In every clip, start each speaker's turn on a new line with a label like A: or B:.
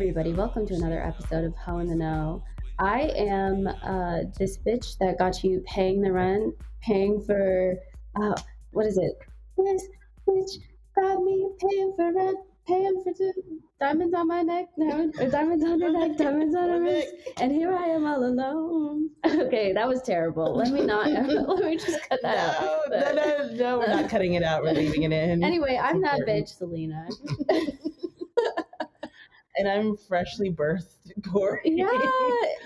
A: everybody. Welcome to another episode of Ho in the Know. I am uh, this bitch that got you paying the rent, paying for, uh, what is it? This bitch got me paying for rent, paying for two diamonds on my neck, diamonds, or diamonds on her neck, diamonds on her wrist, and here I am all alone. Okay, that was terrible. Let me not, let me just cut that
B: no,
A: out.
B: no, no, no, we're not cutting it out. We're leaving it in.
A: Anyway, I'm that bitch, Selena.
B: And I'm freshly birthed Corey.
A: Yeah,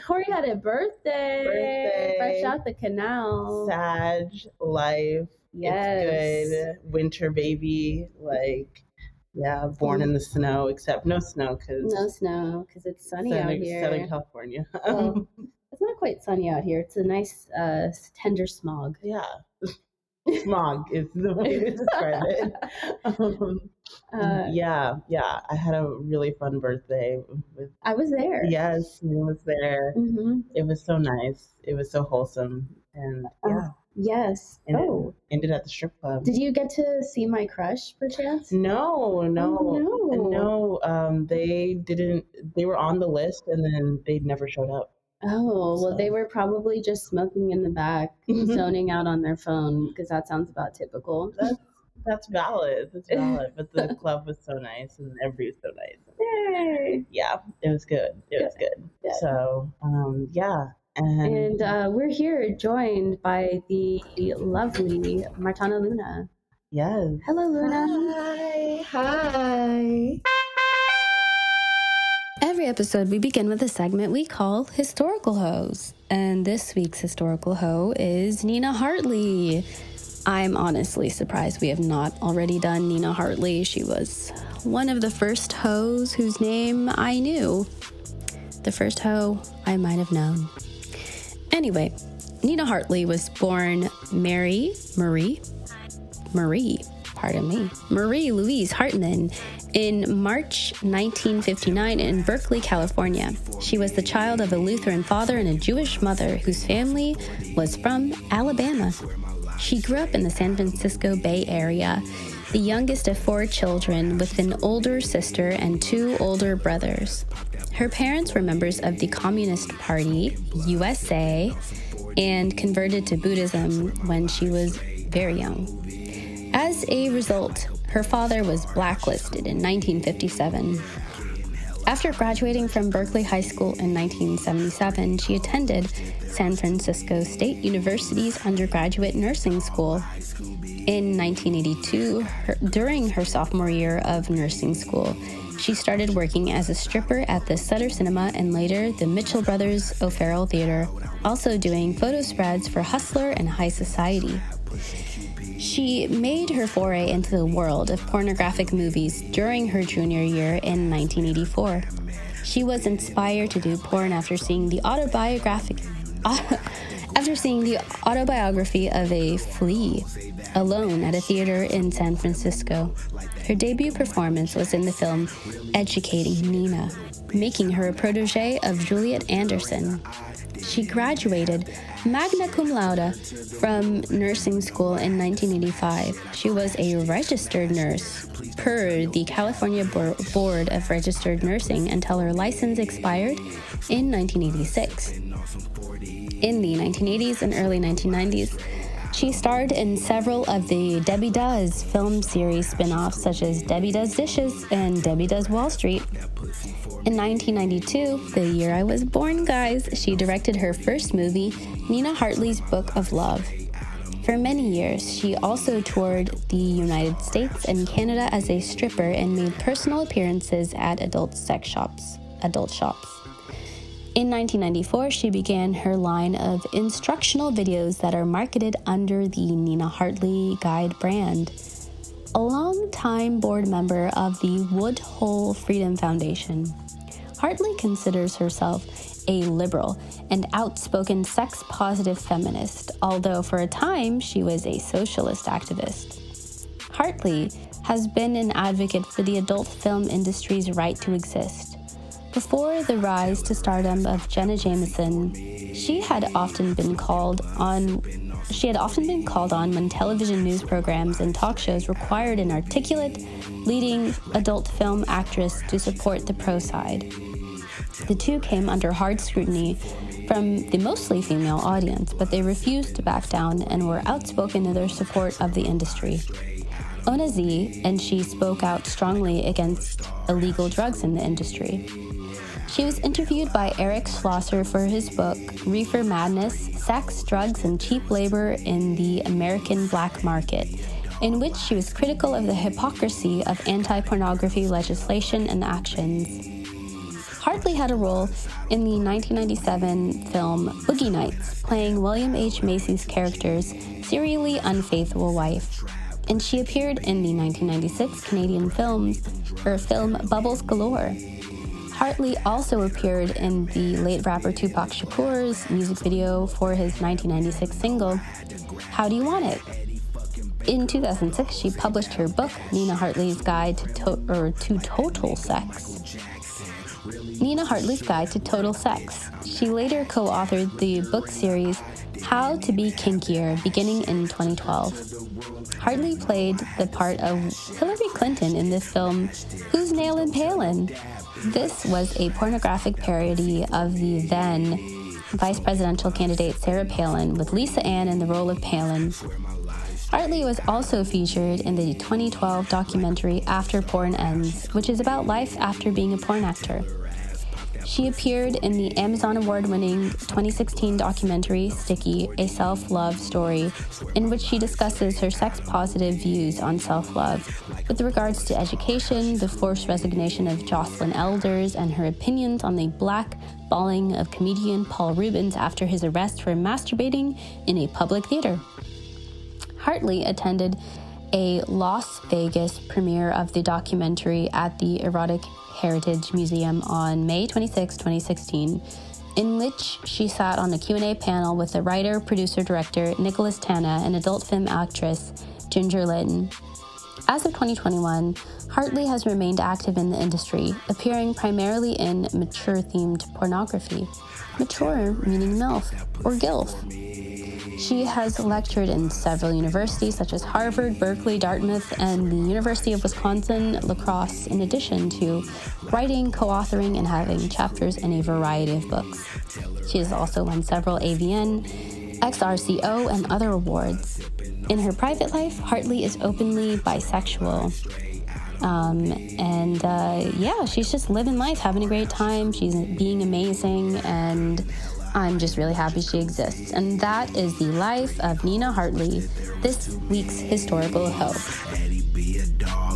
A: Corey had a birthday,
B: Birthday.
A: fresh out the canal.
B: Sag life.
A: Yes.
B: It's good. Winter baby. Like, yeah, born in the snow, except no snow because
A: No snow because it's sunny out here.
B: Southern California.
A: Well, it's not quite sunny out here. It's a nice, uh, tender smog.
B: yeah. Smog is the way to describe it. Um,
A: Uh,
B: yeah, yeah. I had a really fun birthday with
A: I was there.
B: Yes, he was there.
A: hmm
B: It was so nice. It was so wholesome, and yeah,
A: Yes.
B: and
A: oh,
B: it ended at the strip club.
A: did you get to see my crush, perchance?
B: No, no,
A: Oh, no.
B: no. Um, they didn't. They were on the list, and then they never showed up.
A: Oh, well,
B: So-
A: they were probably just smoking in the back, zoning out on their phone, because that sounds about typical.
B: That's that's valid. That's valid. But the club was so nice, and everybody was so nice.
A: Yay!
B: Yeah, it was good. It was good.
A: Good.
B: So, um, yeah, and,
A: And uh, we're here joined by the lovely Martana Luna.
B: yes,
A: Hello, Luna.
C: Hi. Hi.
D: Every episode, we begin with a segment we call Historical Hoes. And this week's historical hoe is Nina Hartley. I'm honestly surprised we have not already done Nina Hartley. She was one of the first hoes whose name I knew. The first hoe I might have known. Anyway, Nina Hartley was born Mary Marie Marie, pardon me, Marie Louise Hartman in March 1959 in Berkeley, California. She was the child of a Lutheran father and a Jewish mother whose family was from Alabama. She grew up in the San Francisco Bay Area, the youngest of four children with an older sister and two older brothers. Her parents were members of the Communist Party, USA, and converted to Buddhism when she was very young. As a result, her father was blacklisted in 1957. After graduating from Berkeley High School in 1977, she attended San Francisco State University's undergraduate nursing school. In 1982, her, during her sophomore year of nursing school, she started working as a stripper at the Sutter Cinema and later the Mitchell Brothers O'Farrell Theater, also doing photo spreads for Hustler and High Society. She made her foray into the world of pornographic movies during her junior year in 1984. She was inspired to do porn after seeing the autobiographic after seeing the autobiography of a flea alone at a theater in San Francisco. Her debut performance was in the film Educating Nina, making her a protege of Juliet Anderson. She graduated magna cum laude from nursing school in 1985. She was a registered nurse per the California Bo- Board of Registered Nursing until her license expired in 1986. In the 1980s and early 1990s, she starred in several of the Debbie Does film series spin offs, such as Debbie Does Dishes and Debbie Does Wall Street. In 1992, the year I was born, guys, she directed her first movie, Nina Hartley's Book of Love. For many years, she also toured the United States and Canada as a stripper and made personal appearances at adult sex shops, adult shops. In 1994, she began her line of instructional videos that are marketed under the Nina Hartley Guide brand. A long-time board member of the Woodhull Freedom Foundation, Hartley considers herself a liberal and outspoken sex positive feminist, although for a time she was a socialist activist. Hartley has been an advocate for the adult film industry's right to exist. Before the rise to stardom of Jenna Jameson, she had often been called on she had often been called on when television news programs and talk shows required an articulate, leading adult film actress to support the pro side. The two came under hard scrutiny from the mostly female audience, but they refused to back down and were outspoken in their support of the industry. Ona Zee and she spoke out strongly against illegal drugs in the industry. She was interviewed by Eric Schlosser for his book, Reefer Madness Sex, Drugs, and Cheap Labor in the American Black Market, in which she was critical of the hypocrisy of anti pornography legislation and actions. Hartley had a role in the 1997 film Boogie Nights, playing William H. Macy's character's serially unfaithful wife. And she appeared in the 1996 Canadian films, her film Bubbles Galore. Hartley also appeared in the late rapper Tupac Shakur's music video for his 1996 single, How Do You Want It? In 2006, she published her book, Nina Hartley's Guide to, to, to Total Sex. Nina Hartley's Guide to Total Sex. She later co authored the book series How to Be Kinkier, beginning in 2012. Hartley played the part of Hillary Clinton in this film, Who's Nailin' Palin? This was a pornographic parody of the then vice presidential candidate Sarah Palin, with Lisa Ann in the role of Palin. Hartley was also featured in the 2012 documentary After Porn Ends, which is about life after being a porn actor. She appeared in the Amazon Award winning 2016 documentary Sticky, a self love story, in which she discusses her sex positive views on self love with regards to education, the forced resignation of Joycelyn Elders, and her opinions on the black balling of comedian Paul Reubens after his arrest for masturbating in a public theater. Hartley attended a Las Vegas premiere of the documentary at the Erotic Heritage Museum on May 26, 2016, in which she sat on a Q&A panel with the writer, producer, director Nicholas Tana and adult film actress Ginger Lynn. As of 2021, Hartley has remained active in the industry, appearing primarily in mature themed pornography. Mature meaning MILF or GILF. She has lectured in several universities such as Harvard, Berkeley, Dartmouth, and the University of Wisconsin La Crosse, in addition to writing, co authoring, and having chapters in a variety of books. She has also won several AVN, XRCO, and other awards. In her private life, Hartley is openly bisexual. Um, and uh, yeah, she's just living life, having a great time. She's being amazing, and I'm just really happy she exists. And that is the life of Nina Hartley, this week's historical hoe.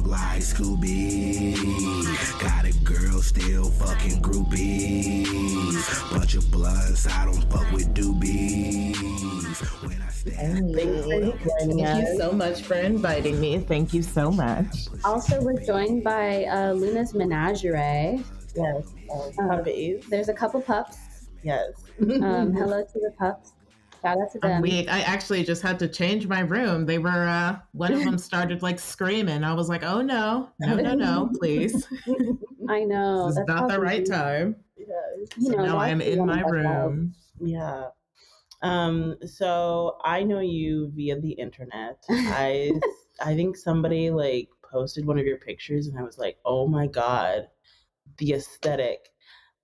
D: Like Scooby. Got a girl still fucking groupies. Bunch of bloods, I don't fuck with doobies.
C: Thank you so much for inviting me. Thank you so much.
A: Also, we're joined by uh, Luna's Menagerie.
B: Yes, uh, puppies.
A: There's a couple pups.
B: Yes.
A: Um, hello to the pups. Shout out to them.
C: I'm weak. I actually just had to change my room. They were uh one of them started like screaming. I was like, "Oh no, no, no, no, please!"
A: I know
C: this is not the right
A: probably-
C: time.
B: Yes.
A: You
C: So
A: know,
C: now I am in my
A: of our faults.
C: room.
B: Yeah. Um, so I know you via the internet. I I think somebody like posted one of your pictures and I was like, oh my god, the aesthetic,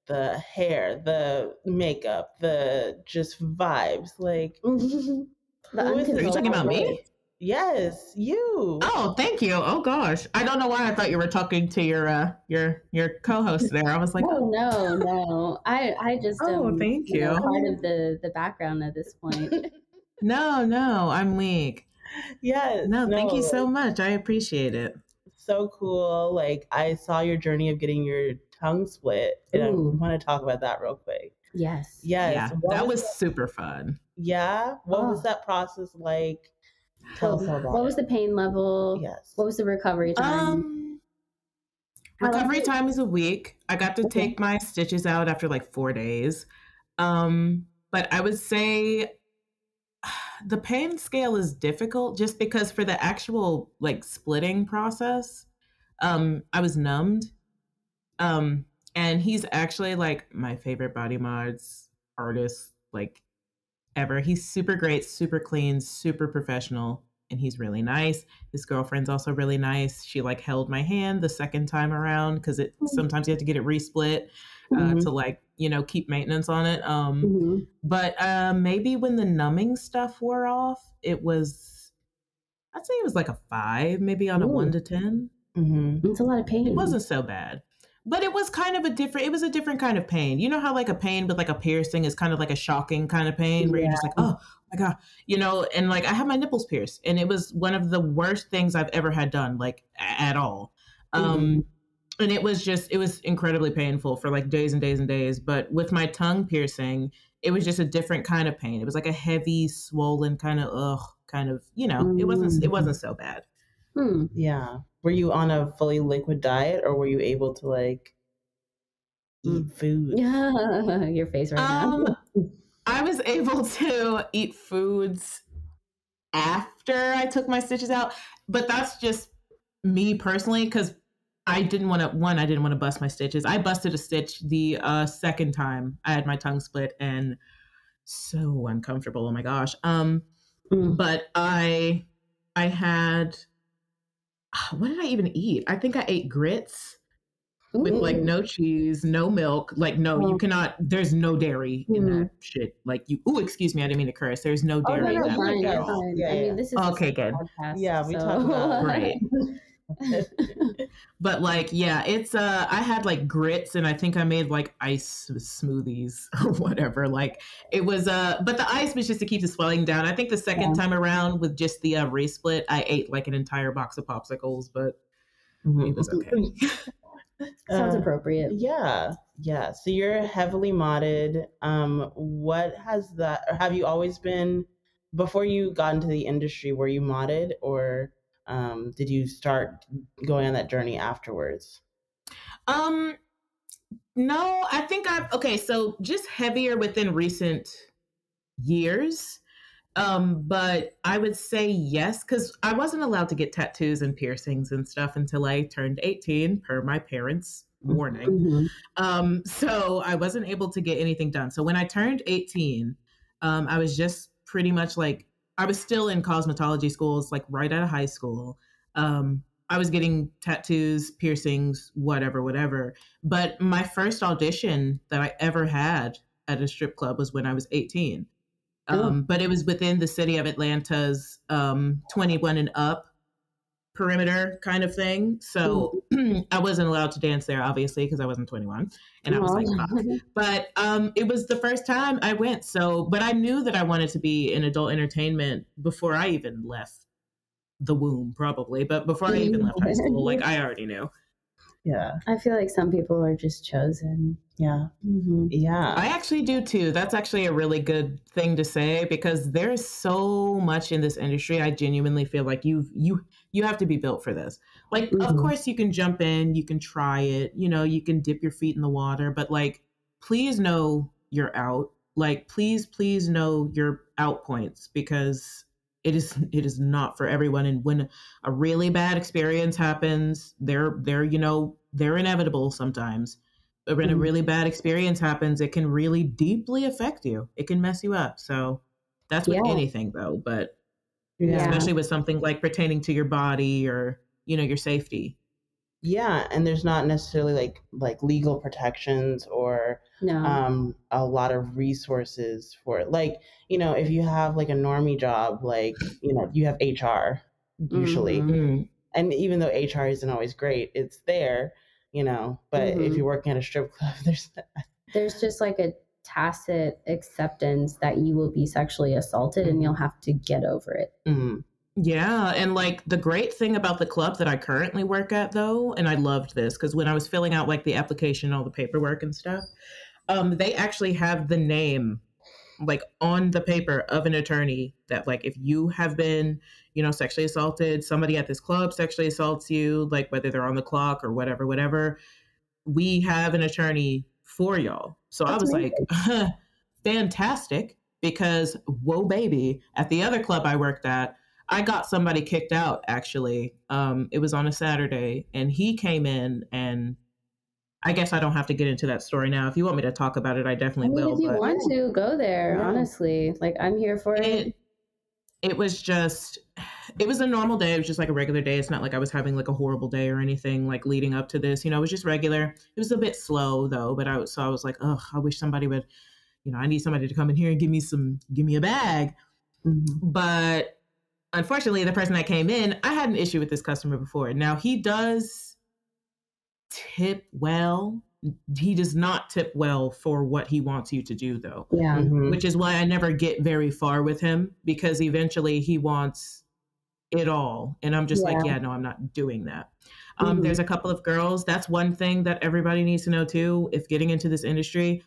B: the hair, the makeup, the just vibes. Like who is
C: Are you talking about me?
B: Yes, you.
C: Oh, thank you. Oh gosh, I don't know why I thought you were talking to your uh your your co-host there. I was like,
A: Oh no, no. I I just
C: Oh,
A: am,
C: thank
A: know,
C: you.
A: part of the the background at this point.
C: no, no, I'm weak.
B: Yes.
C: No, thank you so much. I appreciate it.
B: So cool. Like I saw your journey of getting your tongue split, and I
A: Ooh.
B: want to talk about that real quick.
A: yes.
B: Yes.
C: yeah,
B: what
C: that was super fun.
B: Yeah. What was
A: Oh.
B: that process like? Tell us about
A: What was the pain level?
B: Yes.
A: What was the recovery time?
C: Um, recovery
A: did-
C: time is a week. I got to
A: Okay.
C: take my stitches out after like four days. Um, but I would say the pain scale is difficult just because for the actual like splitting process, um, I was numbed. Um, and he's actually like my favorite body mods artist. Like ever. He's super great, super clean, super professional, and he's really nice. His girlfriend's also really nice. She like held my hand the second time around because it
A: Mm.
C: sometimes you have to get it resplit uh,
A: Mhm.
C: to like you know keep maintenance on it. Um,
A: Mhm.
C: but uh, maybe when the numbing stuff wore off, it was I'd say it was like a five, maybe on a one to ten.
B: Mm-hmm.
A: It's a lot of pain.
C: It wasn't so bad. But it was kind of a different it was a different kind of pain. You know how like a pain with like a piercing is kind of like a shocking kind of pain where you're just like, oh my God. You know, and like I had my nipples pierced and it was one of the worst things I've ever had done, like at all. Um and it was just it was incredibly painful for like days and days and days. But with my tongue piercing, it was just a different kind of pain. It was like a heavy, swollen kind of ugh, kind of, you know, it wasn't it
A: Mm.
C: wasn't so bad.
A: Hmm.
B: Yeah. Were you on a fully liquid diet or were you able to like eat food?
A: Yeah, your face right
C: Um,
A: now.
C: I was able to eat foods after I took my stitches out, but that's just me personally because I didn't want to. One, I didn't want to bust my stitches. I busted a stitch the uh, second time I had my tongue split, and so uncomfortable. Oh my gosh. Um,
A: Mm.
C: but I, I had. What did I even eat? I think I ate grits with like no cheese, no milk. Like no, you
A: Oh.
C: cannot. There's no dairy in
A: Mhm.
C: that shit. Like you. Oh, excuse me, I didn't mean to curse. There's no dairy
B: Oh, no,
C: dairy
B: no,
C: in that.
B: fine,
A: fine,
B: yeah. Yeah,
A: I mean, this is
C: Okay, good.
A: podcast,
B: Yeah, we
A: so-
B: talk about-
C: Right. But like, yeah, it's uh, I had like grits, and I think I made like ice smoothies or whatever. Like it was uh, but the ice was just to keep the swelling down. I think the second time around with just the uh, resplit, I ate like an entire box of popsicles, but
B: Mhm.
C: it was okay.
A: Sounds
B: Uh,
A: appropriate.
B: Yeah, yeah. So you're heavily modded. Um, what has that? Or have you always been before you got into the industry? Were you modded, or um, did you start going on that journey afterwards?
C: Um, no, I think I've okay. So just heavier within recent years. Um, but I would say yes, because I wasn't allowed to get tattoos and piercings and stuff until I turned 18, per my parents' warning.
A: Mhm.
C: Um, so I wasn't able to get anything done. So when I turned 18, um, I was just pretty much like I was still in cosmetology schools, like right out of high school. Um, I was getting tattoos, piercings, whatever, whatever. But my first audition that I ever had at a strip club was when I was 18. Um, but it was within the city of Atlanta's um, 21 and up perimeter kind of thing. So I wasn't allowed to dance there, obviously, because I wasn't 21. And I was like, fuck. But um, it was the first time I went. So, but I knew that I wanted to be in adult entertainment before I even left the womb, probably. But before I even left high school, like I already knew.
B: Yeah,
A: I feel like some people are just chosen.
B: yeah,
A: Mhm.
B: yeah.
C: I actually do too. That's actually a really good thing to say because there's so much in this industry. I genuinely feel like you've, you you have to be built for this. Like of
A: Mhm.
C: course you can jump in, you can try it, you know, you can dip your feet in the water, but like please know you're out. Like please please know your out points because it is it is not for everyone and when a really bad experience happens, they're they're you know, they're inevitable sometimes but when a
A: Mhm.
C: really bad experience happens, it can really deeply affect you. It can mess you up. So that's with
A: Yeah.
C: anything though, but
B: yeah.
C: especially with something like pertaining to your body or, you know, your safety.
B: Yeah, and there's not necessarily like like legal protections or
A: No.
B: um a lot of resources for it. Like, you know, if you have like a normie job, like, you know, you have HR usually.
A: Mhm.
C: Mm.
B: And even though HR isn't always great, it's there, you know. But if
A: Mhm.
B: you're working at a strip club, there's
A: There's just like a tacit acceptance that you will be sexually assaulted and you'll have to get over it.
B: mm,
C: Yeah. And like the great thing about the club that I currently work at though, and I loved this because when I was filling out like the application, all the paperwork and stuff, um, they actually have the name like on the paper of an attorney that like if you have been you know sexually assaulted somebody at this club sexually assaults you like whether they're on the clock or whatever whatever we have an attorney for y'all so i
A: That's
C: was like fantastic because whoa baby at the other club i worked at i got somebody kicked out actually um it was on a saturday and he came in and I guess I don't have to get into that story now. If you want me to talk about it, I
A: I
C: definitely
A: mean,
C: will.
A: if you
C: but
A: want to go there,
B: Yeah.
A: honestly, like I'm here for it.
C: it, it was just it was a normal day. It was just like a regular day. It's not like I was having like a horrible day or anything like leading up to this. You know, it was just regular. It was a bit slow though, but I was so I was like, oh, I wish somebody would, you know, I need somebody to come in here and give me some, give me a bag.
B: Mhm.
C: But unfortunately, the person that came in, I had an issue with this customer before. Now he does tip well. He does not tip well for what he wants you to do though
A: yeah.
B: Mhm.
C: which is why I never get very far with him because eventually he wants it all. And I'm just like,
A: Yeah.
C: yeah, no, I'm not doing that. Um,
A: Mhm.
C: There's a couple of girls. That's one thing that everybody needs to know too. If getting into this industry,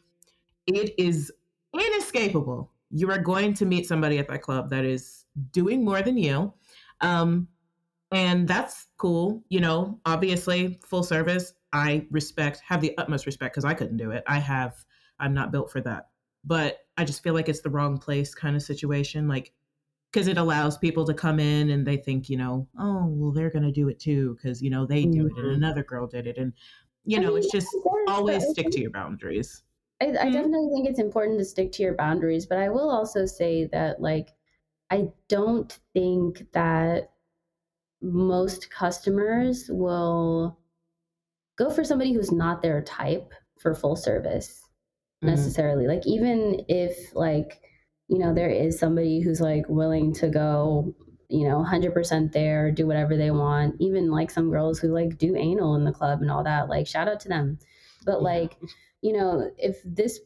C: it is inescapable. You are going to meet somebody at that club that is doing more than you. Um, and that's cool. You know, obviously, full service, I respect, have the utmost respect because I couldn't do it. I have, I'm not built for that. But I just feel like it's the wrong place kind of situation. Like, because it allows people to come in and they think, you know, oh, well, they're going to do it too because, you know, they do it and
B: Mhm.
C: another girl did it. And, you
A: I
C: know,
A: mean,
C: it's just always stick
A: think-
C: to your boundaries.
A: I, I
C: Mhm.
A: definitely think it's important to stick to your boundaries, but I will also say that, like, I don't think that most customers will go for somebody who's not their type for full service
B: Mhm.
A: necessarily. Like, even if, like, you know, there is somebody who's like willing to go, you know, 100% there, do whatever they want, even like some girls who like do anal in the club and all that, like, shout out to them. But,
B: Yeah.
A: like, you know, if this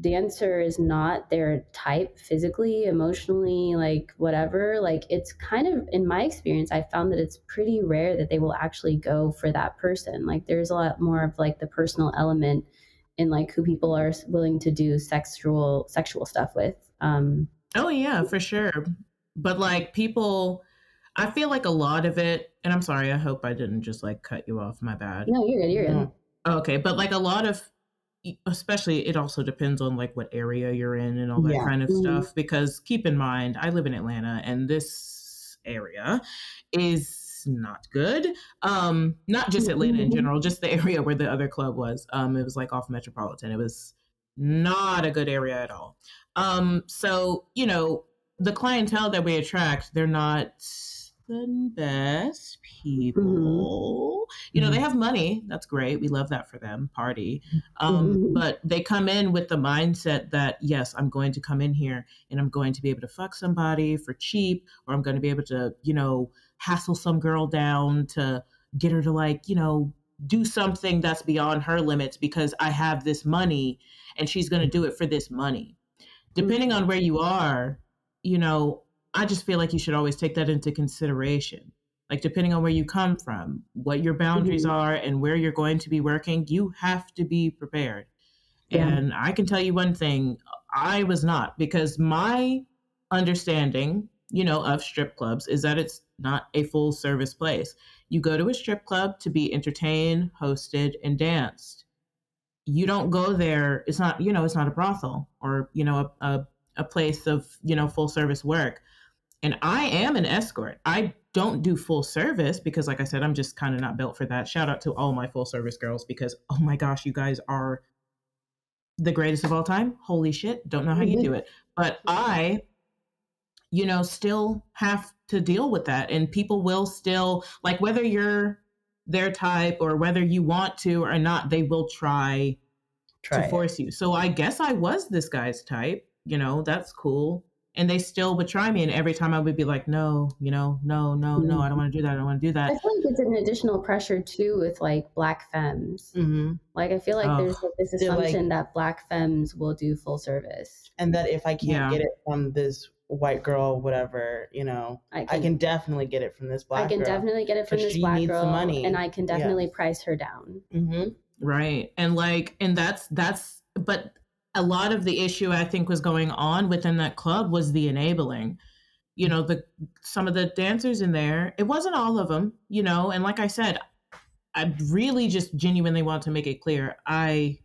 A: dancer is not their type physically, emotionally, like whatever, like it's kind of in my experience, I found that it's pretty rare that they will actually go for that person. Like there's a lot more of like the personal element in like who people are willing to do sexual sexual stuff with. Um
C: Oh yeah, for sure. But like people I feel like a lot of it and I'm sorry, I hope I didn't just like cut you off, my bad.
A: no, you're good, you're good.
C: Okay, but like a lot of especially it also depends on like what area you're in and all that
B: Yeah.
C: kind of
A: Mhm.
C: stuff because keep in mind I live in Atlanta and this area is not good. Um not just Atlanta in
A: Mhm.
C: general, just the area where the other club was. Um it was like off Metropolitan. It was not a good area at all. Um so, you know, the clientele that we attract, they're not the best people. You know, they have money. That's great. We love that for them. Party. Um,
A: Mhm.
C: But they come in with the mindset that, yes, I'm going to come in here and I'm going to be able to fuck somebody for cheap, or I'm going to be able to, you know, hassle some girl down to get her to, like, you know, do something that's beyond her limits because I have this money and she's going to do it for this money. Depending on where you are, you know, I just feel like you should always take that into consideration. Like, depending on where you come from, what your boundaries
A: Mhm.
C: are, and where you're going to be working, you have to be prepared.
A: Yeah.
C: And I can tell you one thing I was not, because my understanding, you know, of strip clubs is that it's not a full service place. You go to a strip club to be entertained, hosted, and danced. You don't go there, it's not, you know, it's not a brothel or, you know, a, a, a place of, you know, full service work. And I am an escort. I don't do full service because, like I said, I'm just kind of not built for that. Shout out to all my full service girls because, oh my gosh, you guys are the greatest of all time. Holy shit. Don't know how you do it. But I, you know, still have to deal with that. And people will still, like, whether you're their type or whether you want to or not, they will try
B: Try
C: to
B: it.
C: force you. So I guess I was this guy's type, you know, that's cool. And they still would try me. And every time I would be like, no, you know, no, no, no, I don't want to do that. I don't want to do
A: I
C: that.
A: feel like it's an additional pressure too with like black femmes.
B: hmm
A: Like I feel like
C: Oh.
A: there's like this
B: They're, like-
A: assumption that black femmes will do full service.
B: And that if I can't
C: Yeah.
B: get it from this white girl, whatever, you know,
A: I
B: I
A: can,
B: can definitely get it from this black girl.
A: I can
B: girl.
A: definitely get it from this
B: she
A: black
B: needs the
A: girl,
B: money.
A: and I can
B: Yeah.
A: definitely price her down.
B: hmm
C: Right. And like, and that's, that's, but a lot of the issue I think was going on within that club was the enabling. You know, the, some of the dancers in there, it wasn't all of them, you know, and like I said, I really just genuinely want to make it clear. I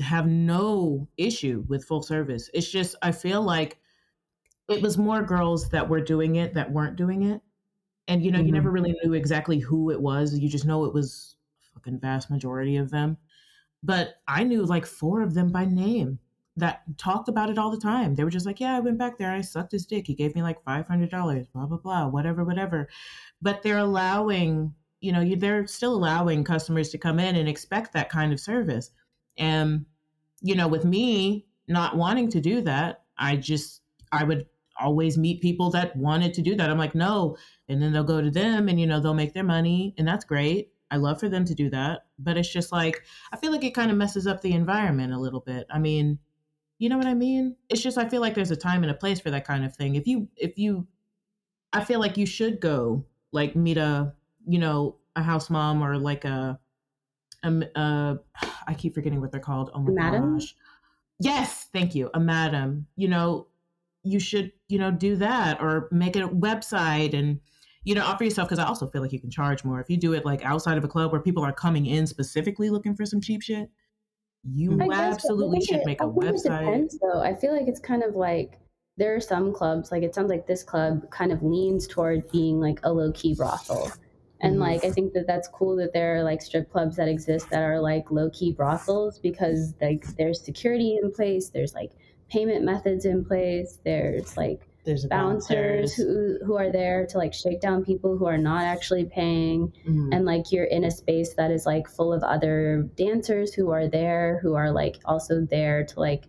C: have no issue with full service. It's just, I feel like it was more girls that were doing it that weren't doing it. And, you know, you
B: Mhm.
C: never really knew exactly who it was. You just know it was a fucking vast majority of them. But I knew like four of them by name that talked about it all the time. They were just like, yeah, I went back there. I sucked his dick. He gave me like $500, blah, blah, blah, whatever, whatever. But they're allowing, you know, they're still allowing customers to come in and expect that kind of service. And, you know, with me not wanting to do that, I just, I would always meet people that wanted to do that. I'm like, no. And then they'll go to them and, you know, they'll make their money and that's great. I love for them to do that. But it's just like, I feel like it kind of messes up the environment a little bit. I mean, you know what I mean? It's just I feel like there's a time and a place for that kind of thing. If you if you I feel like you should go like meet a, you know, a house mom or like a um uh I keep forgetting what they're called. Oh my
A: Madam?
C: gosh. Yes, thank you. A madam. You know, you should, you know, do that or make a website and you know, offer yourself because I also feel like you can charge more if you do it like outside of a club where people are coming in specifically looking for some cheap shit you
A: I guess, but I
C: absolutely should
A: it-
C: make a
A: I it
C: website.
A: depends, though. I feel like it's kind of like there are some clubs, like it sounds like this club kind of leans toward being like a low key brothel. And
C: Mhm.
A: like I think that that's cool that there are like strip clubs that exist that are like low key brothels because like there's security in place, there's like payment methods in place, there's like
B: There's a
A: bouncers who who are there to like shake down people who are not actually paying.
B: Mhm.
A: and like you're in a space that is like full of other dancers who are there who are like also there to like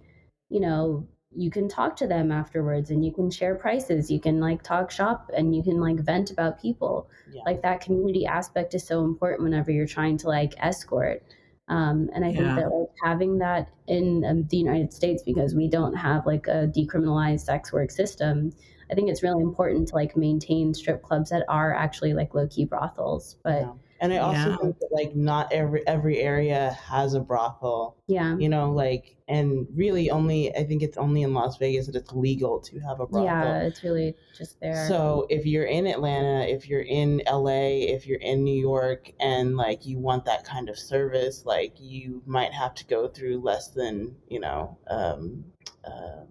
A: you know you can talk to them afterwards and you can share prices. You can like talk shop and you can like vent about people.
B: Yeah.
A: like that community aspect is so important whenever you're trying to like escort um, and i think that like having that in um, the united states because we don't have like a decriminalized sex work system i think it's really important to like maintain strip clubs that are actually like low-key brothels but
B: Yeah. And I also
C: Yeah.
B: think that like not every every area has a brothel.
A: yeah
B: You know, like and really only I think it's only in Las Vegas that it's legal to have a brothel.
A: yeah it's really just there
B: So if you're in Atlanta, if you're in LA, if you're in New York and like you want that kind of service, like you might have to go through less than, you know, um, uh,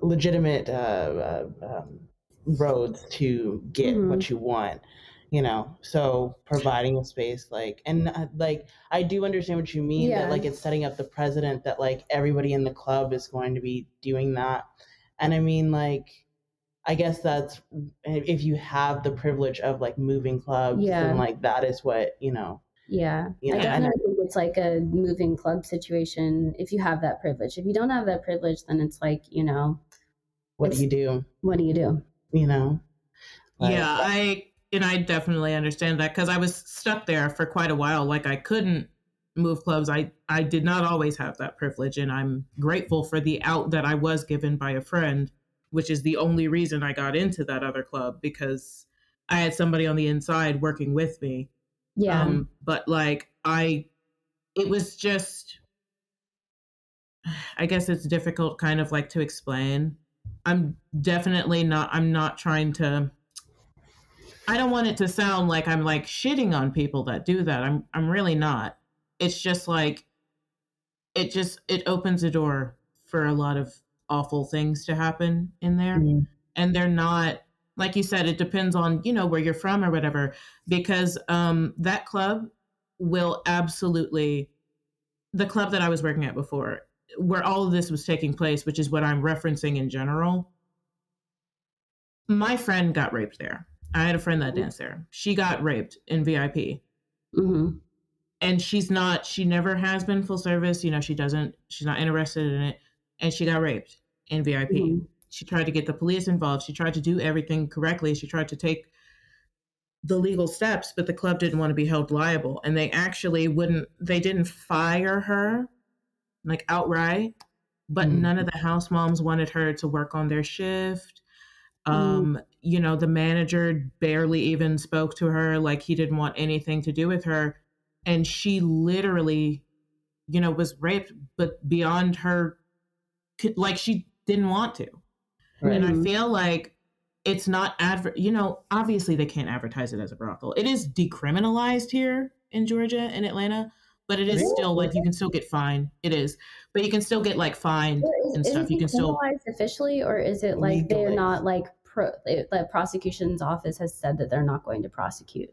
B: legitimate uh, uh, um, roads to get
A: Mhm.
B: what you want. You know, so providing a space like, and uh, like, I do understand what you mean
A: Yeah.
B: that like it's setting up the president that like everybody in the club is going to be doing that. And I mean, like, I guess that's if you have the privilege of like moving clubs,
A: Yeah.
B: then like that is what you know.
A: Yeah,
B: You
A: I
B: know, and-
A: definitely think it's like a moving club situation if you have that privilege. If you don't have that privilege, then it's like, you know,
B: What do you do?
A: what do you do?
B: You know. Like,
C: yeah, I and I definitely understand that because I was stuck there for quite a while. Like I couldn't move clubs. I I did not always have that privilege, and I'm grateful for the out that I was given by a friend, which is the only reason I got into that other club because I had somebody on the inside working with me.
A: Yeah,
C: Um, but like I, it was just, I guess it's difficult kind of like to explain. I'm definitely not, I'm not trying to, I don't want it to sound like I'm like shitting on people that do that. I'm, I'm really not. It's just like, it just, it opens a door for a lot of awful things to happen in there
B: Mm.
C: and they're not like you said it depends on you know where you're from or whatever because um that club will absolutely the club that i was working at before where all of this was taking place which is what i'm referencing in general my friend got raped there i had a friend that danced there. She got raped in vip
A: hmm
C: and she's not she never has been full service you know she doesn't she's not interested in it. And she got raped in vip
A: Mhm.
C: she tried to get the police involved. She tried to do everything correctly. She tried to take the legal steps but the club didn't want to be held liable. And they actually wouldn't they didn't fire her like outright but
B: Mm.
C: none of the house moms wanted her to work on their shift
A: Mm.
C: um you know the manager barely even spoke to her like he didn't want anything to do with her and she literally you know was raped but beyond her could- like she didn't want to
B: Right.
C: and i
A: Mhm.
C: feel like it's not adver you know obviously they can't advertise it as a brothel it is decriminalized here in georgia and atlanta but it is
B: Really?
C: still like you can still get fined it is but you can still get like fined
A: Is,
C: and
A: is
C: stuff you can still
A: officially, or is it like they're not like pro, the prosecution's office has said that they're not going to prosecute?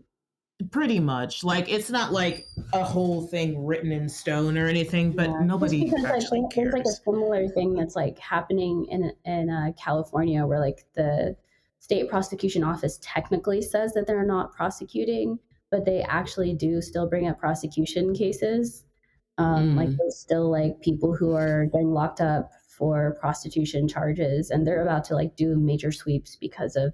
C: Pretty much. Like it's not like a whole thing written in stone or anything, but
A: Yeah,
C: nobody
A: because, like,
C: actually
A: there's like a similar thing that's like happening in in uh, California, where like the state prosecution office technically says that they're not prosecuting, but they actually do still bring up prosecution cases. Um, Like
C: Mm.
A: there's still like people who are getting locked up for prostitution charges, and they're about to like do major sweeps because of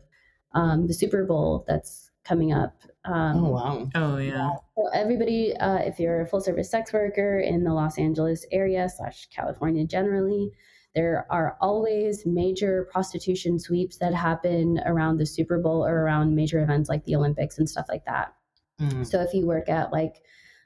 A: um, the Super Bowl that's coming up. Um,
B: Oh wow.
C: Oh yeah.
A: so everybody, uh, if you're a full service sex worker in the Los Angeles area slash California generally, there are always major prostitution sweeps that happen around the Super Bowl or around major events like the Olympics and stuff like that.
B: Mm.
A: So if you work at like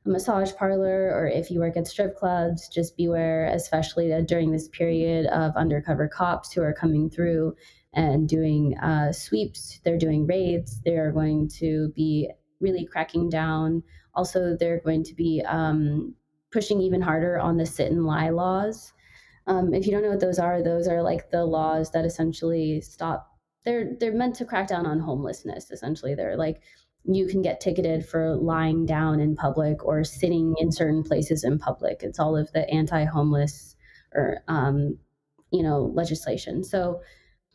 A: a massage parlor or if you work at strip clubs, just beware, especially that during this period of undercover cops who are coming through and doing uh, sweeps, they're doing raids, they're going to be really cracking down. Also, they're going to be um, pushing even harder on the sit and lie laws. Um, if you don't know what those are, those are like the laws that essentially stop. They're they're meant to crack down on homelessness. Essentially, they're like you can get ticketed for lying down in public or sitting in certain places in public. It's all of the anti-homeless or um, you know legislation. So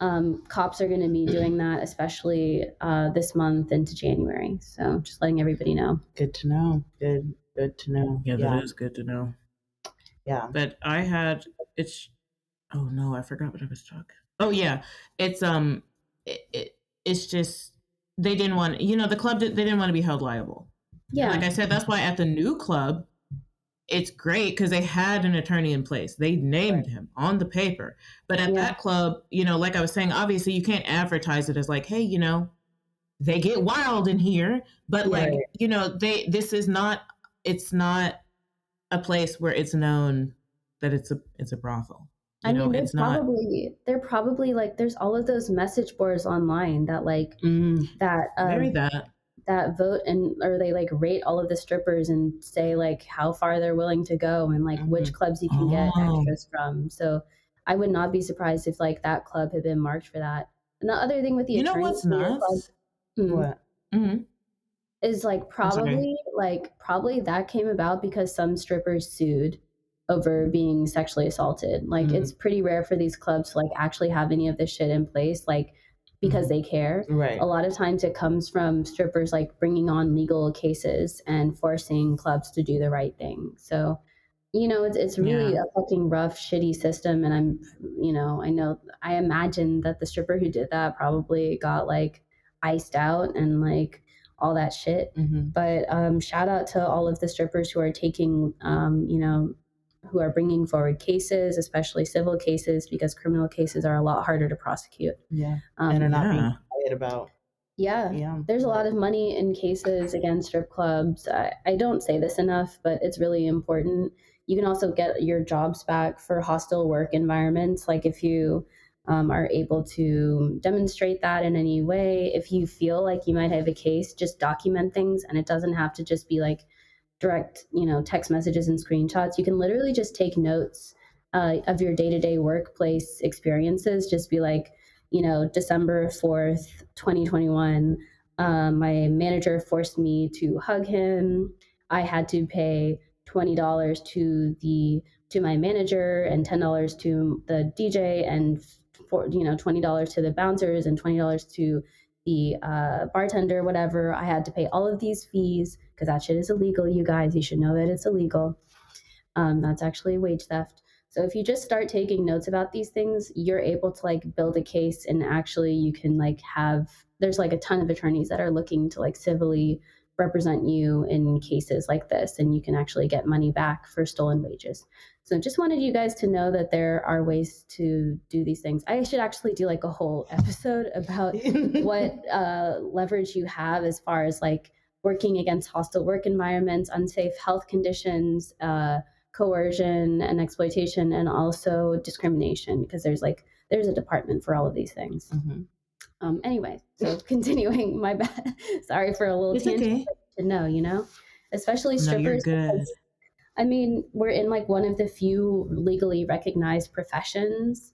A: um, cops are going to be doing that, especially uh, this month into January. So just letting everybody know.
B: Good to know. Good. Good to know.
C: Yeah,
B: Yeah.
C: that is good to know.
B: Yeah.
C: But I had it's oh no, I forgot what I was talking. Oh yeah. It's um it, it it's just they didn't want you know, the club did, they didn't want to be held liable.
A: Yeah,
C: Like I said, that's why at the new club, it's great because they had an attorney in place. They named him on the paper. But at
A: Yeah.
C: that club, you know, like I was saying, obviously you can't advertise it as like, hey, you know, they get wild in here. But like, you know, they this is not it's not a place where it's known that it's a it's a brothel. You
A: I
C: know,
A: mean, they're
C: it's not
A: probably they're probably like there's all of those message boards online that like
B: Mm.
A: that um,
C: that.
A: that vote and or they like rate all of the strippers and say like how far they're willing to go and like which clubs you can get
C: Oh.
A: extras from. So I would not be surprised if like that club had been marked for that. And the other thing with the
C: You know what's nuts?
A: club- Hmm.
B: What?
C: hmm
A: is like probably like probably that came about because some strippers sued over being sexually assaulted. Like
C: Mhm.
A: it's pretty rare for these clubs to like actually have any of this shit in place like because
C: Mhm.
A: they care.
B: Right.
A: A lot of times it comes from strippers like bringing on legal cases and forcing clubs to do the right thing. So you know, it's it's really
C: Yeah.
A: a fucking rough, shitty system. And I'm, you know, I know, I imagine that the stripper who did that probably got like iced out and like all that shit
B: hmm
A: but um, shout out to all of the strippers who are taking um, you know who are bringing forward cases especially civil cases because criminal cases are a lot harder to prosecute
B: Yeah.
A: um,
B: and are not being
C: yeah.
B: quiet about.
A: yeah
B: Yeah.
A: there's a lot of money in cases against strip clubs I, I don't say this enough but it's really important you can also get your jobs back for hostile work environments like if you um, are able to demonstrate that in any way if you feel like you might have a case just document things and it doesn't have to just be like direct you know text messages and screenshots. You can literally just take notes uh, of your day-to-day workplace experiences. Just be like you know december 4th 2021 um, my manager forced me to hug him. I had to pay $20 to the to my manager and $10 to the dj and for you know $20 to the bouncers and $20 to the uh, bartender whatever. I had to pay all of these fees because that shit is illegal you guys you should know that it's illegal. Um, that's actually wage theft. So if you just start taking notes about these things you're able to like build a case and actually you can like have there's like a ton of attorneys that are looking to like civilly represent you in cases like this and you can actually get money back for stolen wages. So just wanted you guys to know that there are ways to do these things. I should actually do like a whole episode about what uh, leverage you have as far as like working against hostile work environments, unsafe health conditions, uh, coercion and exploitation, and also discrimination, because there's like there's a department for all of these things.
B: Mhm.
A: Um, anyway, so continuing, my bad. Sorry for a little
C: It's
A: tangent
C: okay.
A: to know, you know, especially
C: No, you're
A: strippers.
C: good.
A: because, I mean, we're in like one of the few legally recognized professions.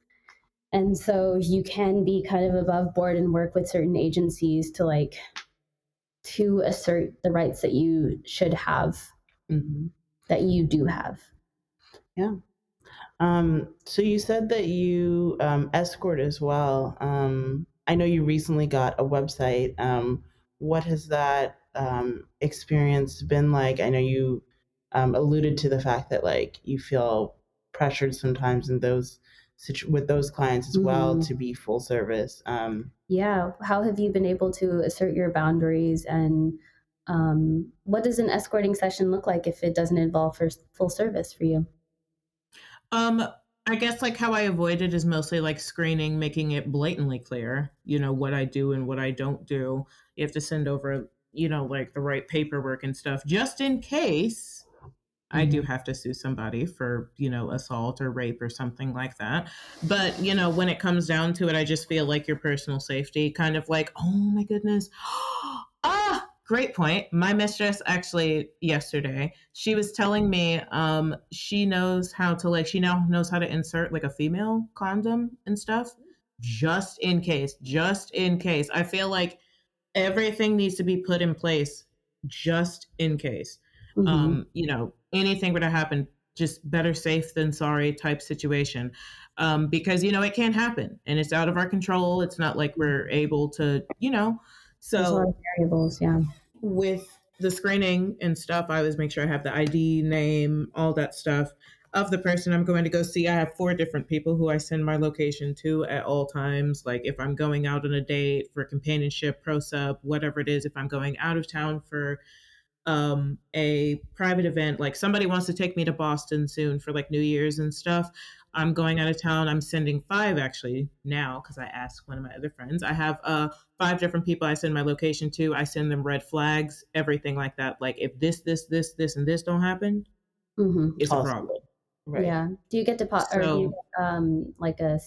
A: And so you can be kind of above board and work with certain agencies to like to assert the rights that you should have,
B: hmm
A: that you do have.
B: Yeah. Um, so you said that you um, escort as well. Um, I know you recently got a website. Um, what has that um, experience been like? I know you um, alluded to the fact that like you feel pressured sometimes in those situ- with those clients as well
A: Mhm.
B: to be full service. Um,
A: Yeah. How have you been able to assert your boundaries and um, what does an escorting session look like if it doesn't involve full service for you?
C: Um, I guess like how I avoid it is mostly like screening, making it blatantly clear, you know, what I do and what I don't do. You have to send over, you know, like the right paperwork and stuff, just in case I do have to sue somebody for, you know, assault or rape or something like that. But, you know, when it comes down to it, I just feel like your personal safety kind of like, oh my goodness. ah, great point. My mistress actually yesterday, she was telling me um she knows how to like she now knows how to insert like a female condom and stuff just in case, just in case. I feel like everything needs to be put in place just in case
A: Mhm.
C: um, you know, anything were to happen, just better safe than sorry type situation. Um, because, you know, it can happen and it's out of our control. It's not like we're able to, you know.
A: There's a lot
C: So
A: variables. Yeah.
C: with the screening and stuff, I always make sure I have the ID, name, all that stuff of the person I'm going to go see. I have four different people who I send my location to at all times. Like if I'm going out on a date for companionship, pro sub, whatever it is, if I'm going out of town for um a private event like somebody wants to take me to boston soon for like new year's and stuff i'm going out of town i'm sending five actually now because i asked one of my other friends i have uh five different people i send my location to i send them red flags everything like that like if this this this this and this don't happen
A: hmm
C: it's a problem
B: right.
A: Yeah. Do you get deposit or do you um like a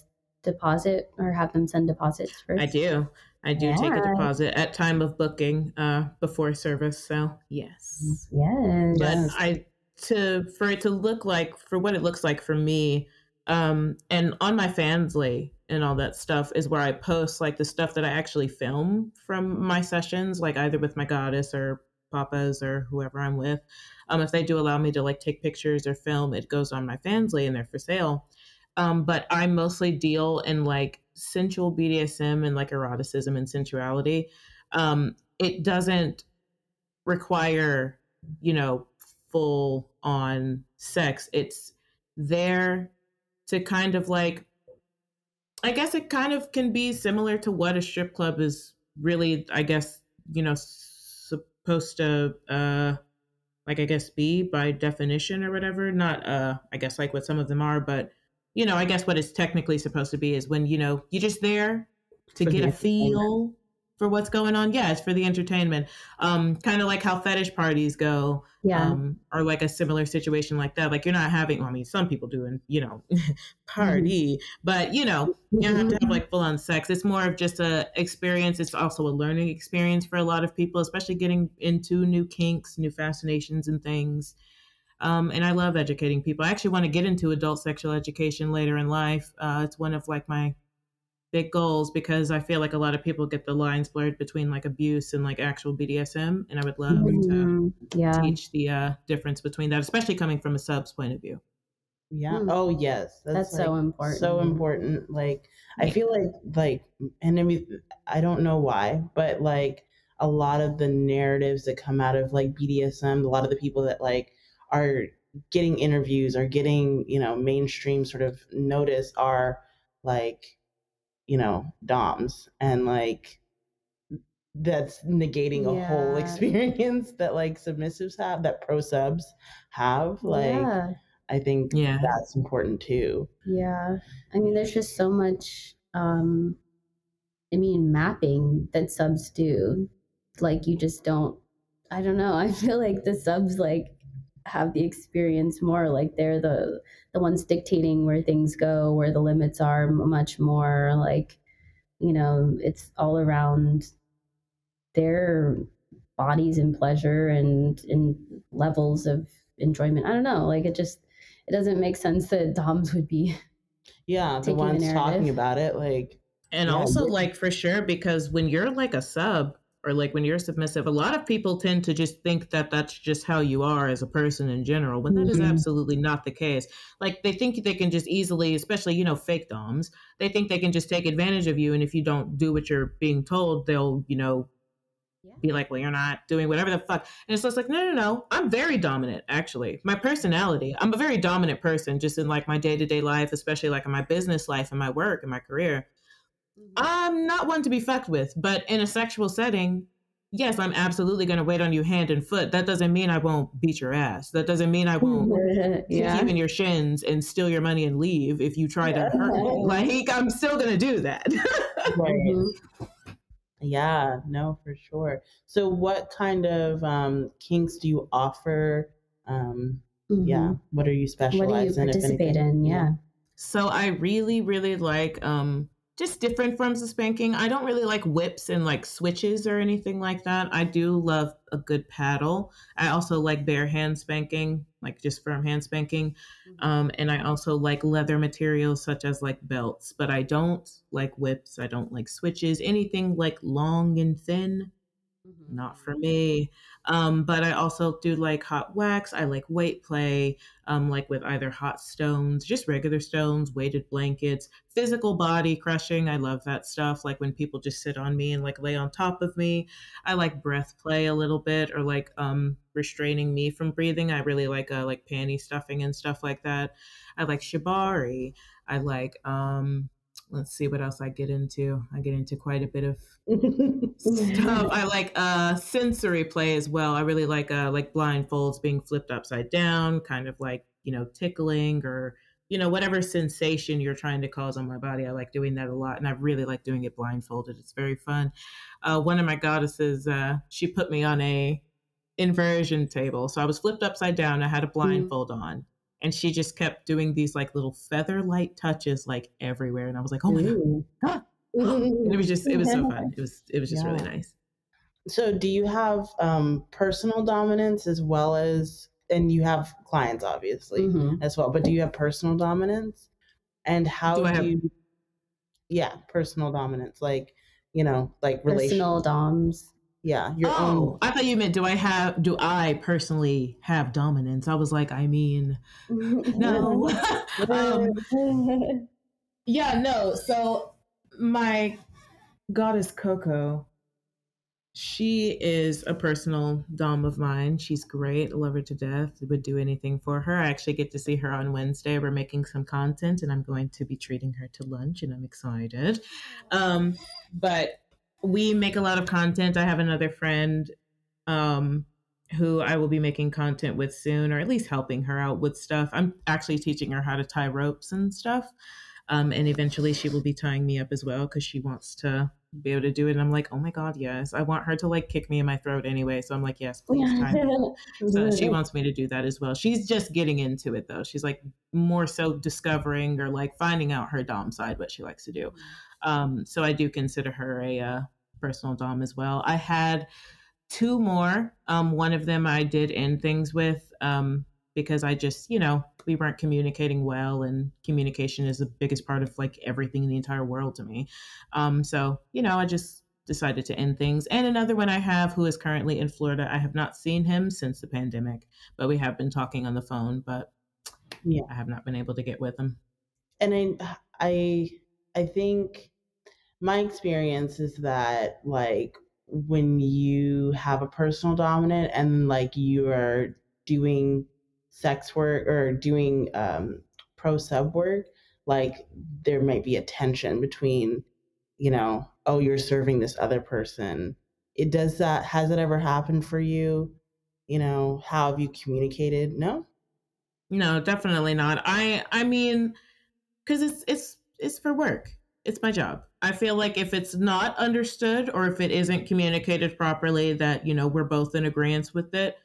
A: deposit or have them send deposits first?
C: i do i do take a deposit at time of booking uh before service so yes
A: Yes.
C: but I to for it to look like for what it looks like for me, um, and on my Fansly and all that stuff is where I post like the stuff that I actually film from my sessions, like either with my goddess or papas or whoever I'm with. Um, if they do allow me to like take pictures or film, it goes on my Fansly and they're for sale. Um, but I mostly deal in like sensual BDSM and like eroticism and sensuality. Um, it doesn't require, you know, full on sex. It's there to kind of like, I guess it kind of can be similar to what a strip club is really, I guess, you know, supposed to, uh, like, I guess, be by definition or whatever. Not, uh, I guess, like what some of them are, but, you know, I guess what it's technically supposed to be is when, you know, you're just there to
B: For the
C: get a feel for what's going on. Yeah, it's for the entertainment. Um, kind of like how fetish parties go
A: yeah.
C: um, or like a similar situation like that. Like you're not having, well, I mean, some people do, and you know, party, but you know, you don't have to have like full on sex. It's more of just a experience. It's also a learning experience for a lot of people, especially getting into new kinks, new fascinations, and things. Um, and I love educating people. I actually want to get into adult sexual education later in life. Uh, it's one of like my big goals because I feel like a lot of people get the lines blurred between like abuse and like actual BDSM, and I would love to
A: Mhm. yeah.
C: teach the uh, difference between that, especially coming from a sub's point of view.
B: Yeah.
A: Hmm.
B: Oh yes.
A: That's so
B: like,
A: important.
B: So important. Like I feel like like and I mean I don't know why, but like a lot of the narratives that come out of like BDSM, a lot of the people that like are getting interviews or getting, you know, mainstream sort of notice are like, you know, DOMs and like that's negating a whole experience that like submissives have, that pro subs have. Like
A: yeah.
B: I think
C: Yeah.
B: that's important too.
A: Yeah. I mean, there's just so much, um, I mean, mapping that subs do. Like, you just don't, I don't know. I feel like the subs, like, have the experience more. Like, they're the, the ones dictating where things go, where the limits are much more. Like, you know, it's all around their bodies and pleasure and, and levels of enjoyment. I don't know. Like, it just, it doesn't make sense that DOMs would be
B: Yeah, the
A: Taking the
B: ones talking about it, like
C: And
B: Yeah,
C: also, like, for sure, because when you're like a sub, or like when you're submissive, a lot of people tend to just think that that's just how you are as a person in general, when that is
A: Mhm.
C: absolutely not the case. Like they think they can just easily, especially, you know, fake doms, they think they can just take advantage of you. And if you don't do what you're being told, they'll, you know,
A: Yeah.
C: be like, well, you're not doing whatever the fuck. And it's just like, no, no, no. I'm very dominant, actually. My personality, I'm a very dominant person just in like my day to day life, especially like in my business life and my work and my career. I'm not one to be fucked with, but in a sexual setting, yes, I'm absolutely going to wait on you hand and foot. That doesn't mean I won't beat your ass. That doesn't mean I won't kick
A: yeah.
C: you in your shins and steal your money and leave if you try to hurt me. Like, I'm still going to do that.
B: Right.
A: Mhm.
B: Yeah, no, for sure. So, what kind of um, kinks do you offer? Um, Yeah,
A: Mhm.
B: what are you
A: What do you
B: specialized in?
A: participate in? Yeah.
C: So I really, really like um just different forms of spanking. I don't really like whips and like switches or anything like that. I do love a good paddle. I also like bare hand spanking, like just firm hand spanking. Um, and I also like leather materials such as like belts, but I don't like whips. I don't like switches. Anything like long and thin,
A: Mhm.
C: not for me. Um, but I also do like hot wax. I like weight play, um, like with either hot stones, just regular stones, weighted blankets, physical body crushing. I love that stuff. Like when people just sit on me and like lay on top of me. I like breath play a little bit, or like um, restraining me from breathing. I really like uh, like panty stuffing and stuff like that. I like shibari. I like um, let's see what else I get into. I get into quite a bit of stuff. I like uh sensory play as well. I really like uh like blindfolds being flipped upside down, kind of like, you know, tickling or you know, whatever sensation you're trying to cause on my body. I like doing that a lot and I really like doing it blindfolded. It's very fun. Uh one of my goddesses, uh, she put me on a inversion table. So I was flipped upside down. I had a blindfold on. And she just kept doing these like little feather light touches like everywhere. And I was like, oh my God.
A: Ooh.
C: Ah. And it was just it was so fun. It was it was just really nice.
B: So, do you have um, personal dominance as well as, and you have clients obviously
A: Mhm.
B: as well, but do you have personal dominance? And how
C: Do
B: do,
C: have-
B: you, yeah, personal dominance, like, you know, like relation,
A: Personal DOMs.
B: Yeah, your
C: oh,
B: own.
C: I thought you meant do I have do I personally have dominance? I was like, I mean, no. um, yeah, no. So my goddess Coco, she is a personal dom of mine. She's great. Love her to death. Would do anything for her. I actually get to see her on Wednesday. We're making some content, and I'm going to be treating her to lunch, and I'm excited. Um, but we make a lot of content. I have another friend um, who I will be making content with soon, or at least helping her out with stuff. I'm actually teaching her how to tie ropes and stuff. Um, and eventually she will be tying me up as well because she wants to be able to do it. And I'm like, oh my God, yes. I want her to like kick me in my throat anyway. So I'm like, yes, please tie me. So she wants me to do that as well. She's just getting into it though. She's like more so discovering or like finding out her dom side, what she likes to do. Um, so I do consider her a uh, personal dom as well. I had two more. Um, one of them I did end things with um, because I just, you know, we weren't communicating well, and communication is the biggest part of like everything in the entire world to me. Um, so, you know, I just decided to end things. And another one I have who is currently in Florida. I have not seen him since the pandemic, but we have been talking on the phone, but
B: Yeah.
C: I have not been able to get with him.
B: and I, I, I think my experience is that like when you have a personal dominant and like you are doing sex work or doing um, pro sub work, like there might be a tension between, you know, oh, you're serving this other person. It does that. Has it ever happened for you? You know, how have you communicated? No.
C: No, definitely not. I I mean, because it's it's it's for work. It's my job. I feel like if it's not understood or if it isn't communicated properly, that you know we're both in agreement with it,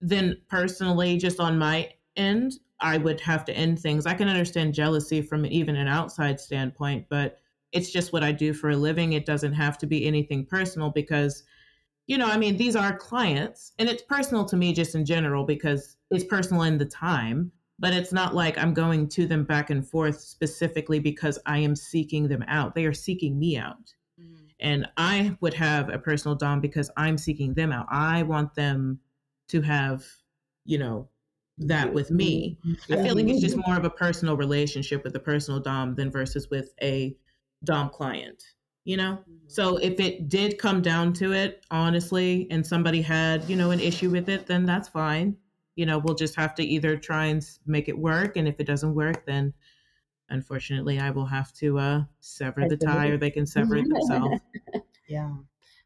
C: then personally, just on my end, I would have to end things. I can understand jealousy from even an outside standpoint, but it's just what I do for a living. It doesn't have to be anything personal because, you know, I mean, these are clients and it's personal to me just in general because it's personal in the time, but it's not like I'm going to them back and forth specifically because I am seeking them out. They are seeking me out. Mm-hmm. And I would have a personal dom because I'm seeking them out. I want them to have, you know, that with me. I feel like it's just more of a personal relationship with a personal dom than versus with a dom client, you know? Mm-hmm. So if it did come down to it, honestly, and somebody had, you know, an issue with it, then that's fine. You know, we'll just have to either try and make it work. And if it doesn't work, then unfortunately I will have to uh sever the tie or they can sever it themselves.
B: Yeah.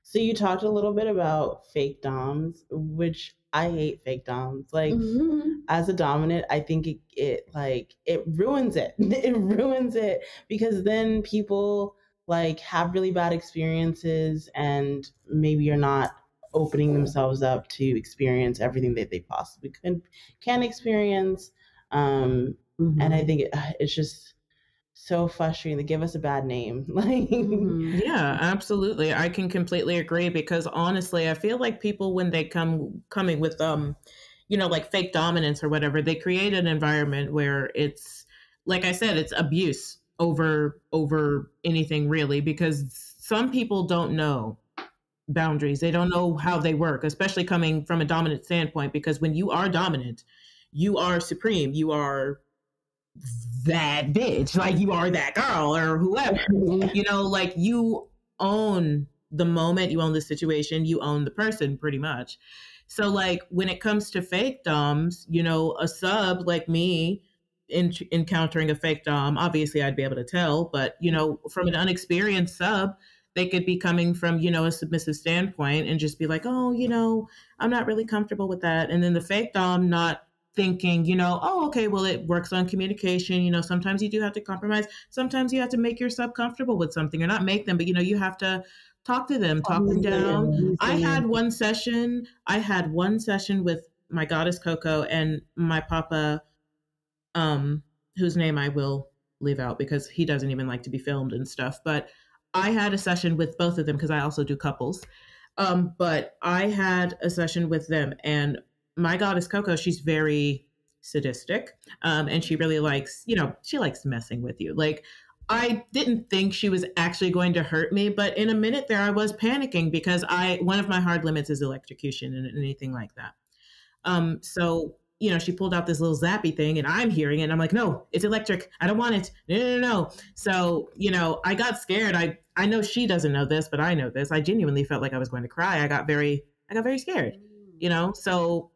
B: So you talked a little bit about fake doms, which I hate fake doms. Like
A: Mhm.
B: as a dominant, I think it, it like it ruins it. It ruins it because then people like have really bad experiences and maybe you're not opening themselves up to experience everything that they possibly can can experience. Um and I think it, it's just so frustrating. They give us a bad name. Like
A: Mhm.
C: Yeah, absolutely. I can completely agree because honestly, I feel like people when they come coming with um, you know, like fake dominance or whatever, they create an environment where it's like I said, it's abuse over over anything really because some people don't know boundaries. They don't know how they work, especially coming from a dominant standpoint because when you are dominant, you are supreme. You are that bitch. Like you are that girl or whoever mm-hmm. you know like you own the moment you own the situation you own the person pretty much so like when it comes to fake doms you know a sub like me in, encountering a fake dom obviously i'd be able to tell but you know from an unexperienced sub they could be coming from you know a submissive standpoint and just be like oh you know i'm not really comfortable with that. And then the fake dom not thinking you know oh okay well it works on communication you know sometimes you do have to compromise sometimes you have to make your sub comfortable with something or not make them but you know you have to talk to them talk them down. I had one session i had one session with my goddess coco and my papa um whose name i will leave out because he doesn't even like to be filmed and stuff but i had a session with both of them because i also do couples um but i had a session with them and my goddess coco she's very sadistic um and she really likes you know she likes messing with you like I didn't think she was actually going to hurt me, but in a minute there, I was panicking because I one of my hard limits is electrocution and anything like that. Um, so you know, she pulled out this little zappy thing, and I'm hearing it, and I'm like, no, it's electric. I don't want it. No, no, no, no. So you know, I got scared. I I know she doesn't know this, but I know this. I genuinely felt like I was going to cry. I got very I got very scared. You know, so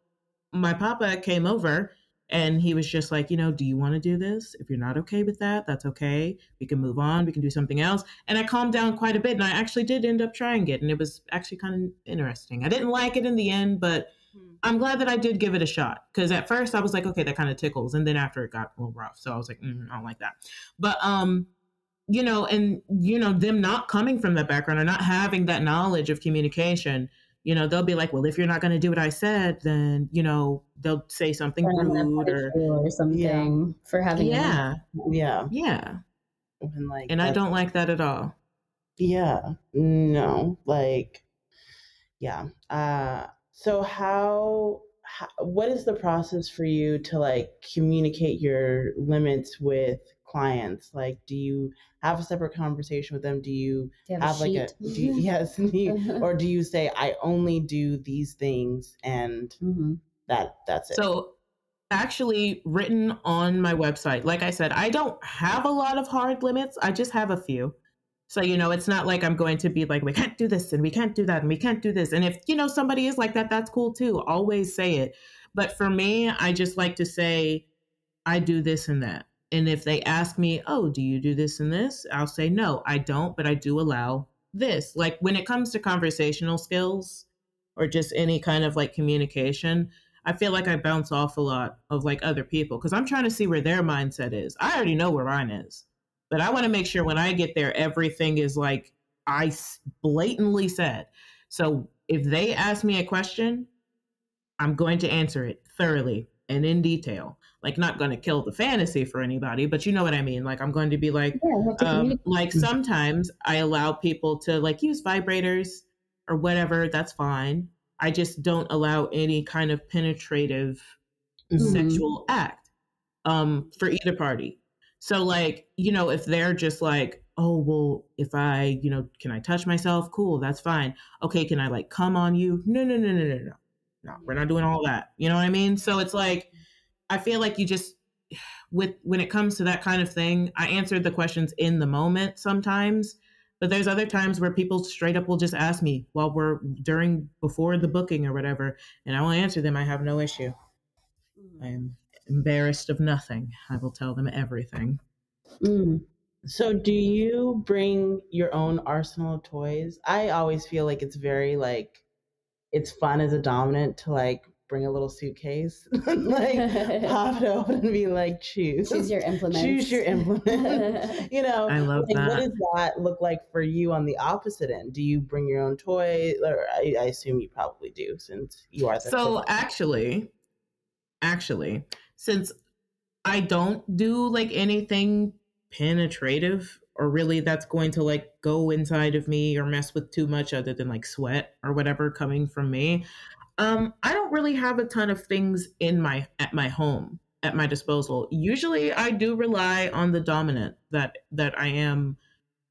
C: my papa came over and he was just like, you know, do you want to do this? If you're not okay with that, that's okay. We can move on. We can do something else. And I calmed down quite a bit. And I actually did end up trying it. And it was actually kind of interesting. I didn't like it in the end, but I'm glad that I did give it a shot. Because at first I was like, okay, that kind of tickles. And then after it got a little rough. So I was like, mm, I don't like that. But, um, you know, and, you know, them not coming from that background or not having that knowledge of communication, you know, they'll be like, well, if you're not going to do what I said, then, you know, they'll say something rude or,
A: or something for having
C: yeah,
B: yeah.
C: yeah.
B: And like
C: And I don't like that at all.
B: Yeah. No. Like yeah. Uh so how, how what is the process for you to like communicate your limits with clients? Like do you have a separate conversation with them? Do you
A: Do you have,
B: have
A: a
B: like a do you, yes, do you- or do you say I only do these things and
A: Mhm.
B: that that's it?
C: So, actually, written on my website, like I said, I don't have a lot of hard limits. I just have a few. So, you know, it's not like I'm going to be like, we can't do this and we can't do that and we can't do this. And if, you know, somebody is like that, that's cool too. Always say it. But for me, I just like to say, I do this and that. And if they ask me, oh, do you do this and this? I'll say, no, I don't, but I do allow this. Like when it comes to conversational skills or just any kind of like communication, I feel like I bounce off a lot of like other people because I'm trying to see where their mindset is. I already know where mine is, but I want to make sure when I get there, everything is like I blatantly said. So if they ask me a question, I'm going to answer it thoroughly and in detail. Like, not going to kill the fantasy for anybody, but you know what I mean. Like, I'm going to be like,
A: Yeah, you have to
C: um, like sometimes I allow people to like use vibrators or whatever. That's fine. I just don't allow any kind of penetrative
B: Mhm.
C: sexual act um, for either party. So, like, you know, if they're just like, oh well if i you know can i touch myself cool that's fine okay can i like come on you no no no no no no no we're not doing all that. You know what i mean? So it's like i feel like you just with when it comes to that kind of thing i answered the questions in the moment sometimes but there's other times where people straight up will just ask me while we're during before the booking or whatever and i will answer them i have no issue. I am embarrassed of nothing. I will tell them everything.
A: Mm.
B: So, do you bring your own arsenal of toys? I always feel like it's very like it's fun as a dominant to like bring a little suitcase, like pop it open and be like, choose,
A: Choose your implement.
B: choose your implement. you know,
C: i love
B: like, what does that look like for you on the opposite end? Do you bring your own toy? Or I, I assume you probably do, since you are the
C: so
B: provider.
C: actually actually since i don't do like anything penetrative or really that's going to like go inside of me or mess with too much other than like sweat or whatever coming from me um i don't really have a ton of things in my at my home at my disposal. Usually i do rely on the dominant that that i am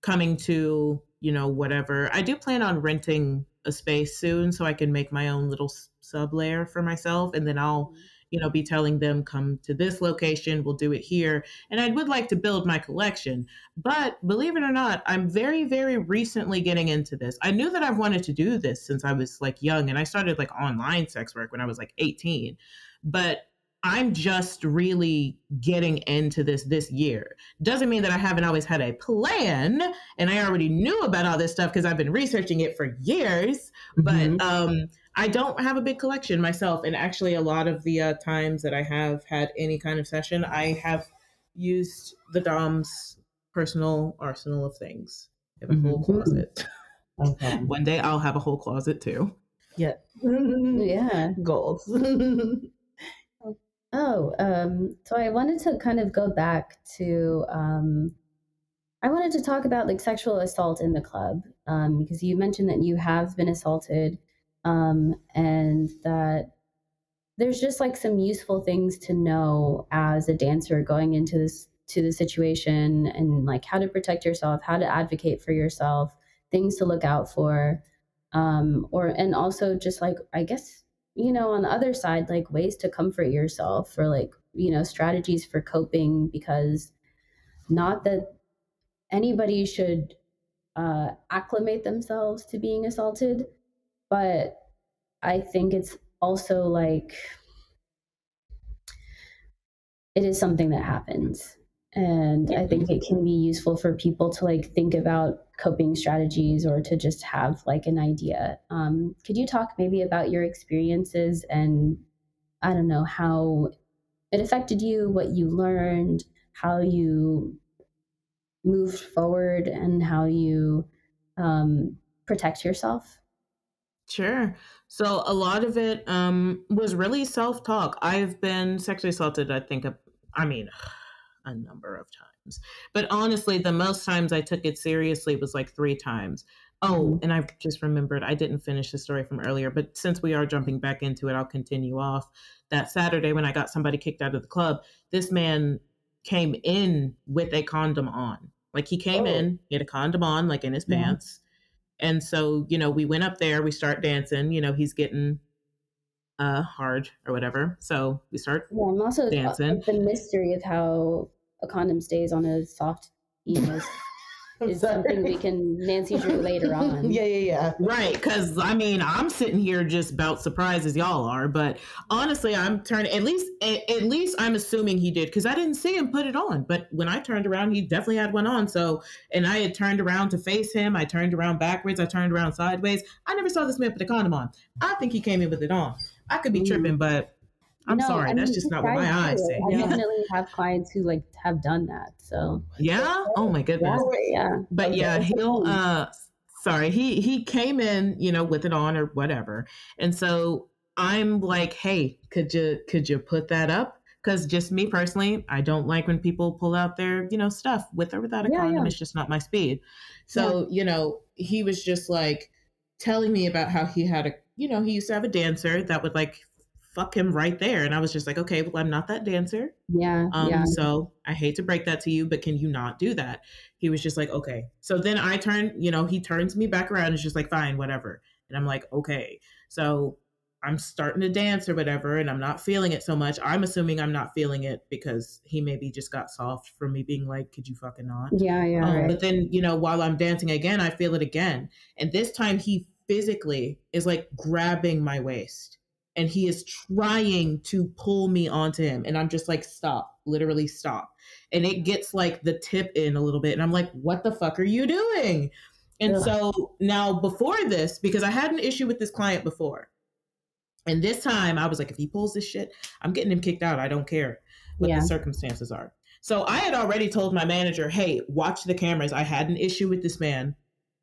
C: coming to you know whatever. I do plan on renting a space soon so i can make my own little sub layer for myself and then i'll you know be telling them come to this location we'll do it here and i would like to build my collection. But believe it or not i'm very very recently getting into this. I knew that i've wanted to do this since i was like young and i started like online sex work when i was like 18 but i'm just really getting into this this year. Doesn't mean that i haven't always had a plan and i already knew about all this stuff because i've been researching it for years but
B: Mhm.
C: um I don't have a big collection myself, and actually, a lot of the uh, times that I have had any kind of session, I have used the Dom's personal arsenal of things. I have a whole
B: Mhm.
C: closet.
B: okay.
C: One day, I'll have a whole closet too.
B: yeah,
A: Yeah.
B: goals.
A: Oh, um, so I wanted to kind of go back to um, I wanted to talk about like sexual assault in the club um, because you mentioned that you have been assaulted um, and that there's just like some useful things to know as a dancer going into this to the situation and like how to protect yourself, how to advocate for yourself, things to look out for, um, or and also just like I guess you know on the other side like ways to comfort yourself or like you know strategies for coping because not that anybody should uh, acclimate themselves to being assaulted but i think it's also like it is something that happens. And i think it can be useful for people to like think about coping strategies or to just have like an idea. Um, could you talk maybe about your experiences and i don't know how it affected you what you learned how you moved forward and how you um, protect yourself
C: Sure. So a lot of it um, was really self talk. I've been sexually assaulted, I think, a, I mean, a number of times. But honestly, the most times I took it seriously was like three times. Oh, and I just remembered I didn't finish the story from earlier, but since we are jumping back into it, I'll continue off. That Saturday when I got somebody kicked out of the club, this man came in with a condom on. Like he came
A: Oh.
C: in, he had a condom on, like in his
A: Yeah.
C: pants. And so, you know, we went up there, we start dancing, you know, he's getting uh hard or whatever. So we start
A: yeah i'm also uh,
C: Dancing.
A: the mystery of how a condom stays on a soft penis
B: I'm
A: is something we can Nancy Drew later on.
B: yeah, yeah, yeah.
C: Right, because I mean, I'm sitting here just about surprised as y'all are, but honestly, I'm turning at least at, at least I'm assuming he did because I didn't see him put it on. But when I turned around, he definitely had one on. So, and I had turned around to face him. I turned around backwards. I turned around sideways. I never saw this man put a condom on. I think he came in with it on. I could be
A: Mm.
C: tripping, but I'm
A: No,
C: sorry,
A: I
C: that's just not what my eyes
A: it. I
B: Yeah.
A: definitely have clients who like have done that. So
C: Yeah. Oh my goodness.
A: yeah,
C: but
B: Okay.
C: yeah he'll uh sorry he he came in you know with it on or whatever and so i'm like hey could you could you put that up because just me personally i don't like when people pull out their you know stuff with or without a
A: Yeah,
C: condom
A: yeah.
C: it's just not my speed so you know he was just like telling me about how he had a you know he used to have a dancer that would like fuck him right there. And I was just like, okay, well, I'm not that dancer.
A: Yeah.
C: Um,
A: yeah.
C: so I hate to break that to you, but can you not do that? He was just like, okay. So then I turn, you know, he turns me back around and is just like, fine, whatever. And I'm like, okay. So I'm starting to dance or whatever, and I'm not feeling it so much. I'm assuming I'm not feeling it because he maybe just got soft from me being like, could you fucking not?
A: Yeah. Yeah.
C: Um,
A: right.
C: But then, you know, while I'm dancing again, I feel it again. And this time he physically is like grabbing my waist and he is trying to pull me onto him. And I'm just like, stop, literally stop. And it gets like the tip in a little bit. And I'm like, what the fuck are you doing? And
A: Ugh.
C: so now before this, because I had an issue with this client before. And this time I was like, if he pulls this shit, I'm getting him kicked out. I don't care what
A: Yeah.
C: the circumstances are. So I had already told my manager, "Hey, watch the cameras. I had an issue with this man,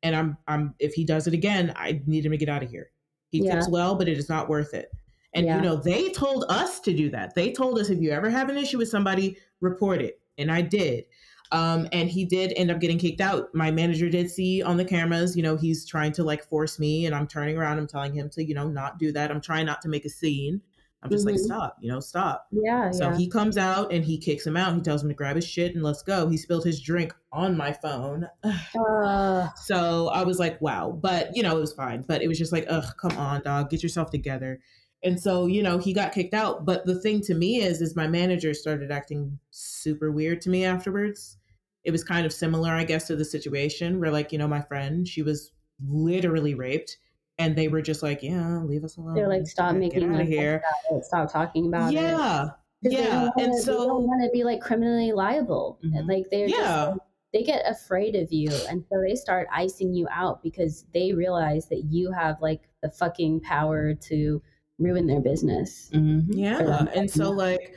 C: and I'm I'm if he does it again, I need him to get out of here. He
A: Yeah.
C: tips well, but it is not worth it." And
A: Yeah.
C: you know, they told us to do that. They told us if you ever have an issue with somebody, report it, and I did. Um, and he did end up getting kicked out. My manager did see on the cameras, you know, he's trying to like force me, and I'm turning around. I'm telling him to, you know, not do that. I'm trying not to make a scene. I'm just like,
A: Mhm.
C: stop, you know, stop.
A: yeah.
C: So
A: yeah.
C: he comes out and he kicks him out. He tells him to grab his shit and let's go. He spilled his drink on my phone.
A: Uh,
C: So I was like, wow. But, you know, it was fine. But it was just like, ugh, come on, dog, get yourself together. And so, you know, he got kicked out. But the thing to me is, is my manager started acting super weird to me afterwards. It was kind of similar, I guess, to the situation where, like, you know, my friend, she was literally raped. And they were just like, yeah, leave us alone.
A: they're like, stop
C: Get
A: making
C: out of here.
A: it, Stop talking about it.
C: Yeah.
A: they
C: Yeah.
A: don't
C: And
A: wanna- they don't want to be like criminally liable. And,
C: Mhm.
A: Like they're just
C: yeah.
A: like, they get afraid of you, and so they start icing you out because they realize that you have like the fucking power to ruin their business.
B: Mhm.
C: Yeah. And so like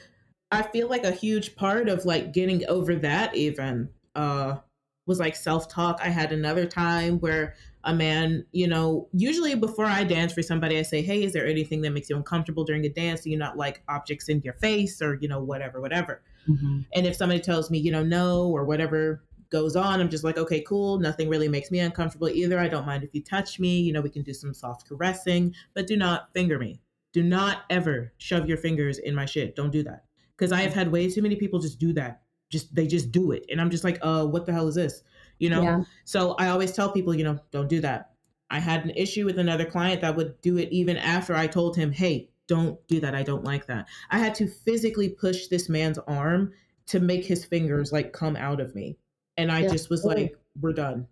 C: I feel like a huge part of like getting over that even uh was like self-talk. I had another time where a man, you know, usually before I dance for somebody, I say, Hey, is there anything that makes you uncomfortable during a dance? Do you not like objects in your face or, you know, whatever, whatever.
B: Mhm.
C: And if somebody tells me, you know, no or whatever goes on, I'm just like, okay, cool. Nothing really makes me uncomfortable either. I don't mind if you touch me. You know, we can do some soft caressing, but do not finger me. Do not ever shove your fingers in my shit. Don't do that. Because I have had way too many people just do that. Just they just do it. And I'm just like, uh, what the hell is this? You know?
A: Yeah.
C: So I always tell people, you know, don't do that. I had an issue with another client that would do it even after I told him, hey, don't do that. I don't like that. I had to physically push this man's arm to make his fingers like come out of me. And I
A: Yeah.
C: just was like, we're done.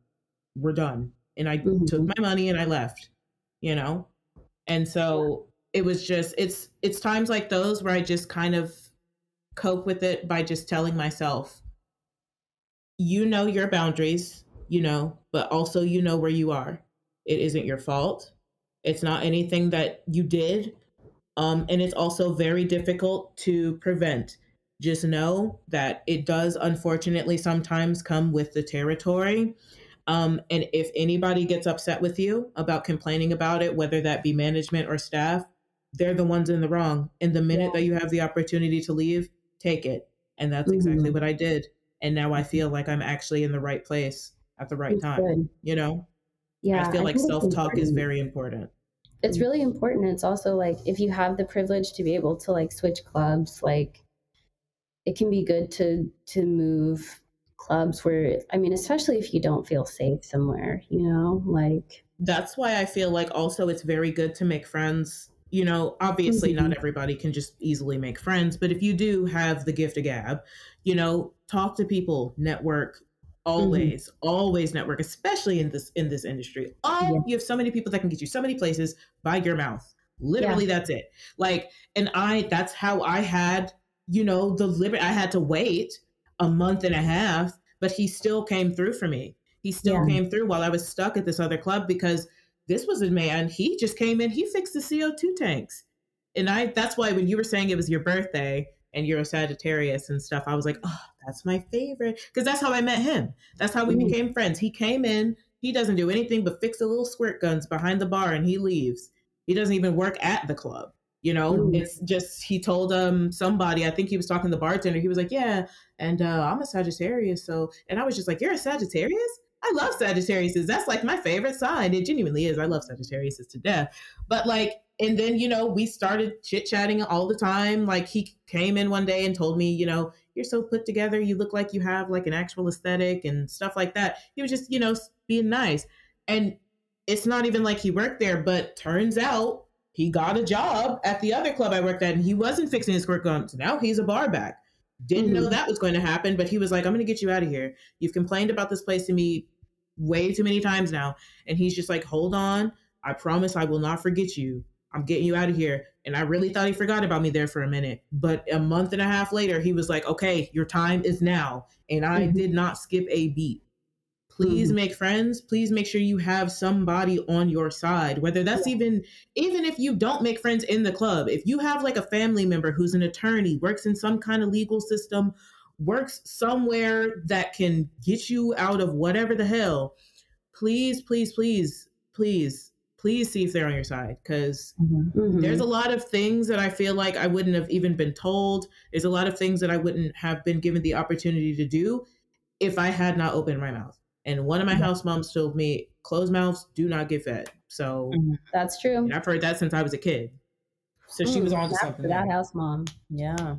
C: We're done. And I
A: Mhm.
C: took my money and I left, you know? And so it was just it's it's times like those where I just kind of cope with it by just telling myself, you know your boundaries, you know, but also you know where you are. It isn't your fault. It's not anything that you did. Um, and it's also very difficult to prevent. Just know that it does unfortunately sometimes come with the territory. Um, and if anybody gets upset with you about complaining about it, whether that be management or staff, they're the ones in the wrong. And the minute
A: Yeah.
C: that you have the opportunity to leave, take it. And that's exactly
A: Mhm.
C: what I did. And now I feel like I'm actually in the right place at the right
A: It's
C: time.
A: good.
C: You know,
A: Yeah.
C: I feel like self talk is very important.
A: it's really important. It's also like if you have the privilege to be able to like switch clubs, like it can be good to to move clubs where I mean, especially if you don't feel safe somewhere, you know, like
C: That's why I feel like also it's very good to make friends. You know, obviously
A: Mhm.
C: not everybody can just easily make friends, but if you do have the gift of gab, you know, talk to people, network, always, always network, especially in this in this industry. Oh,
A: Yeah.
C: you have so many people that can get you so many places by your mouth. Literally, that's it. Like, and I that's how I had, you know, the liberty I had to wait a month and a half, but he still came through for me. He still
A: Yeah.
C: came through while I was stuck at this other club because this was a man, he just came in, he fixed the CO2 tanks. And I that's why when you were saying it was your birthday and you're a Sagittarius and stuff, I was like, oh, that's my favorite. Because that's how I met him. That's how we
A: Mm.
C: became friends. He came in, he doesn't do anything but fix the little squirt guns behind the bar and he leaves. He doesn't even work at the club. You know,
A: Mm.
C: it's just he told um somebody, I think he was talking to the bartender, he was like, Yeah, and uh, I'm a Sagittarius, so and I was just like, You're a Sagittarius? I love Sagittarius. That's like my favorite sign. It genuinely is. I love Sagittarius to death. But like, and then, you know, we started chit chatting all the time. Like, he came in one day and told me, you know, you're so put together. You look like you have like an actual aesthetic and stuff like that. He was just, you know, being nice. And it's not even like he worked there, but turns out he got a job at the other club I worked at and he wasn't fixing his squirt gun. So now he's a bar back. Didn't know
A: Mhm.
C: that was going to happen, but he was like, I'm going to get you out of here. You've complained about this place to me way too many times now. And he's just like, hold on. I promise I will not forget you. I'm getting you out of here. And I really thought he forgot about me there for a minute. But a month and a half later, he was like, okay, your time is now. And I
A: Mhm.
C: did not skip a beat. Please
A: Mhm.
C: make friends. Please make sure you have somebody on your side, whether that's even even if you don't make friends in the club. If you have like a family member who's an attorney, works in some kind of legal system, works somewhere that can get you out of whatever the hell, please, please, please, please, please see if they're on your side because
A: Mhm.
C: there's a lot of things that I feel like I wouldn't have even been told. There's a lot of things that I wouldn't have been given the opportunity to do if I had not opened my mouth. And one of my house moms told me, closed mouths do not get fed. So
A: That's true.
C: I've heard that since I was a kid. So she was
A: Mm,
C: on to something.
A: that
C: there.
A: house mom.
B: Yeah.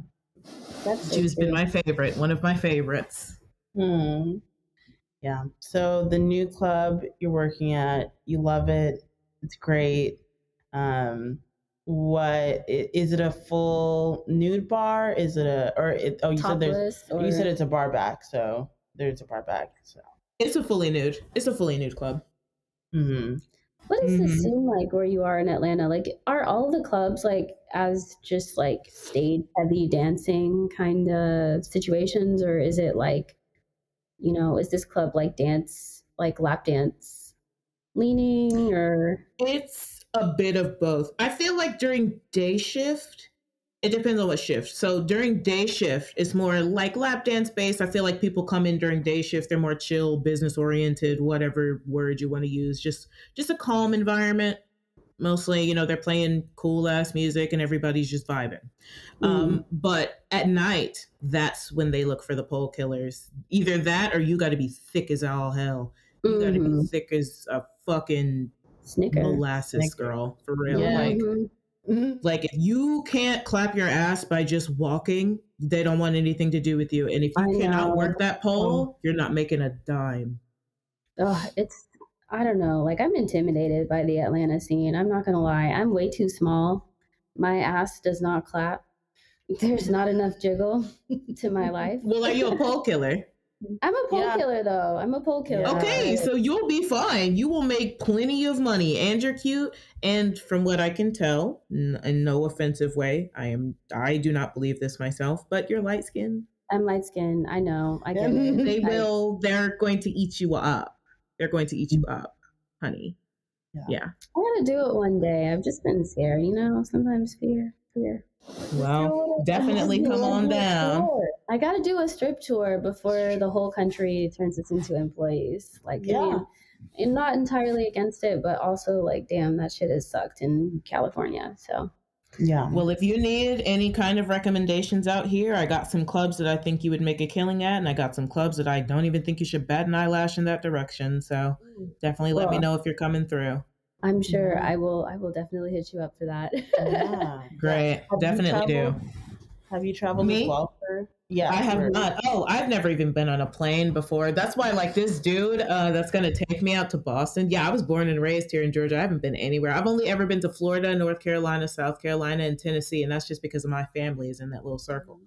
A: That's so
C: She's been my favorite, one of my favorites.
B: Hmm. Yeah. So the new club you're working at, you love it. It's great. Um, what i- is it? A full nude bar? Is it a or it, oh you said there's
A: or
B: you said it's a bar back, so there's a bar back. So
C: It's a fully nude. It's a fully nude club.
B: hmm
A: What does
C: Mhm.
A: this seem like where you are in Atlanta? Like, are all the clubs like as just like stage heavy dancing kind of situations, or is it like, you know, is this club like dance, like lap dance leaning, or
C: It's a bit of both. I feel like during day shift, it depends on what shift. So during day shift, it's more like lap dance based. I feel like people come in during day shift, they're more chill, business oriented, whatever word you want to use. Just just a calm environment. Mostly, you know, they're playing cool ass music and everybody's just vibing. Um, but at night, that's when they look for the pole killers. Either that or you got to be thick as all hell. You got to be thick as a fucking
A: Snicker?
C: molasses
B: Snicker.
C: girl for real
B: Yeah.
C: like
A: Mhm.
B: Mm-hmm.
C: like if you can't clap your ass by just walking they don't want anything to do with you and if you
A: I
C: cannot
A: know.
C: work that pole you're not making a dime
A: Ugh, it's I don't know. Like I'm intimidated by the Atlanta scene. I'm not gonna lie. I'm way too small. My ass does not clap. There's not enough jiggle to my life.
C: well are you a pole killer Mm-hmm.
A: I'm a pole
B: Yeah.
A: killer though. I'm a pole killer.
C: Okay so you'll be fine you will make plenty of money and you're cute and from what i can tell n- in no offensive way i am i do not believe this myself but you're light skinned
A: I'm light skinned. I know. I get it.
C: they
A: I-
C: will they're going to eat you up they're going to eat you up honey
B: Yeah.
C: yeah
A: I gotta do it one day. I've just been scared, you know. Sometimes fear, fear.
C: Well, definitely come on down.
A: I gotta do a strip tour before the whole country turns us into employees. Like, I
B: Yeah.
A: mean, I'm not entirely against it, but also like, damn, that shit has sucked in California. So
B: Yeah.
C: Well, if you need any kind of recommendations out here, I got some clubs that I think you would make a killing at, and I got some clubs that I don't even think you should bat an eyelash in that direction. So mm. definitely let me know if you're coming through.
A: I'm sure
B: Mhm.
A: I will. I will definitely hit you up for that.
B: yeah.
C: Great,
B: Have
C: definitely do.
B: Have you traveled
C: Me?
B: as well for? Yeah,
C: I have
B: for-
C: not. Oh, I've never even been on a plane before. That's why, like, this dude uh, that's going to take me out to Boston. Yeah, I was born and raised here in Georgia. I haven't been anywhere. I've only ever been to Florida, North Carolina, South Carolina, and Tennessee. And that's just because of my family is in that little circle.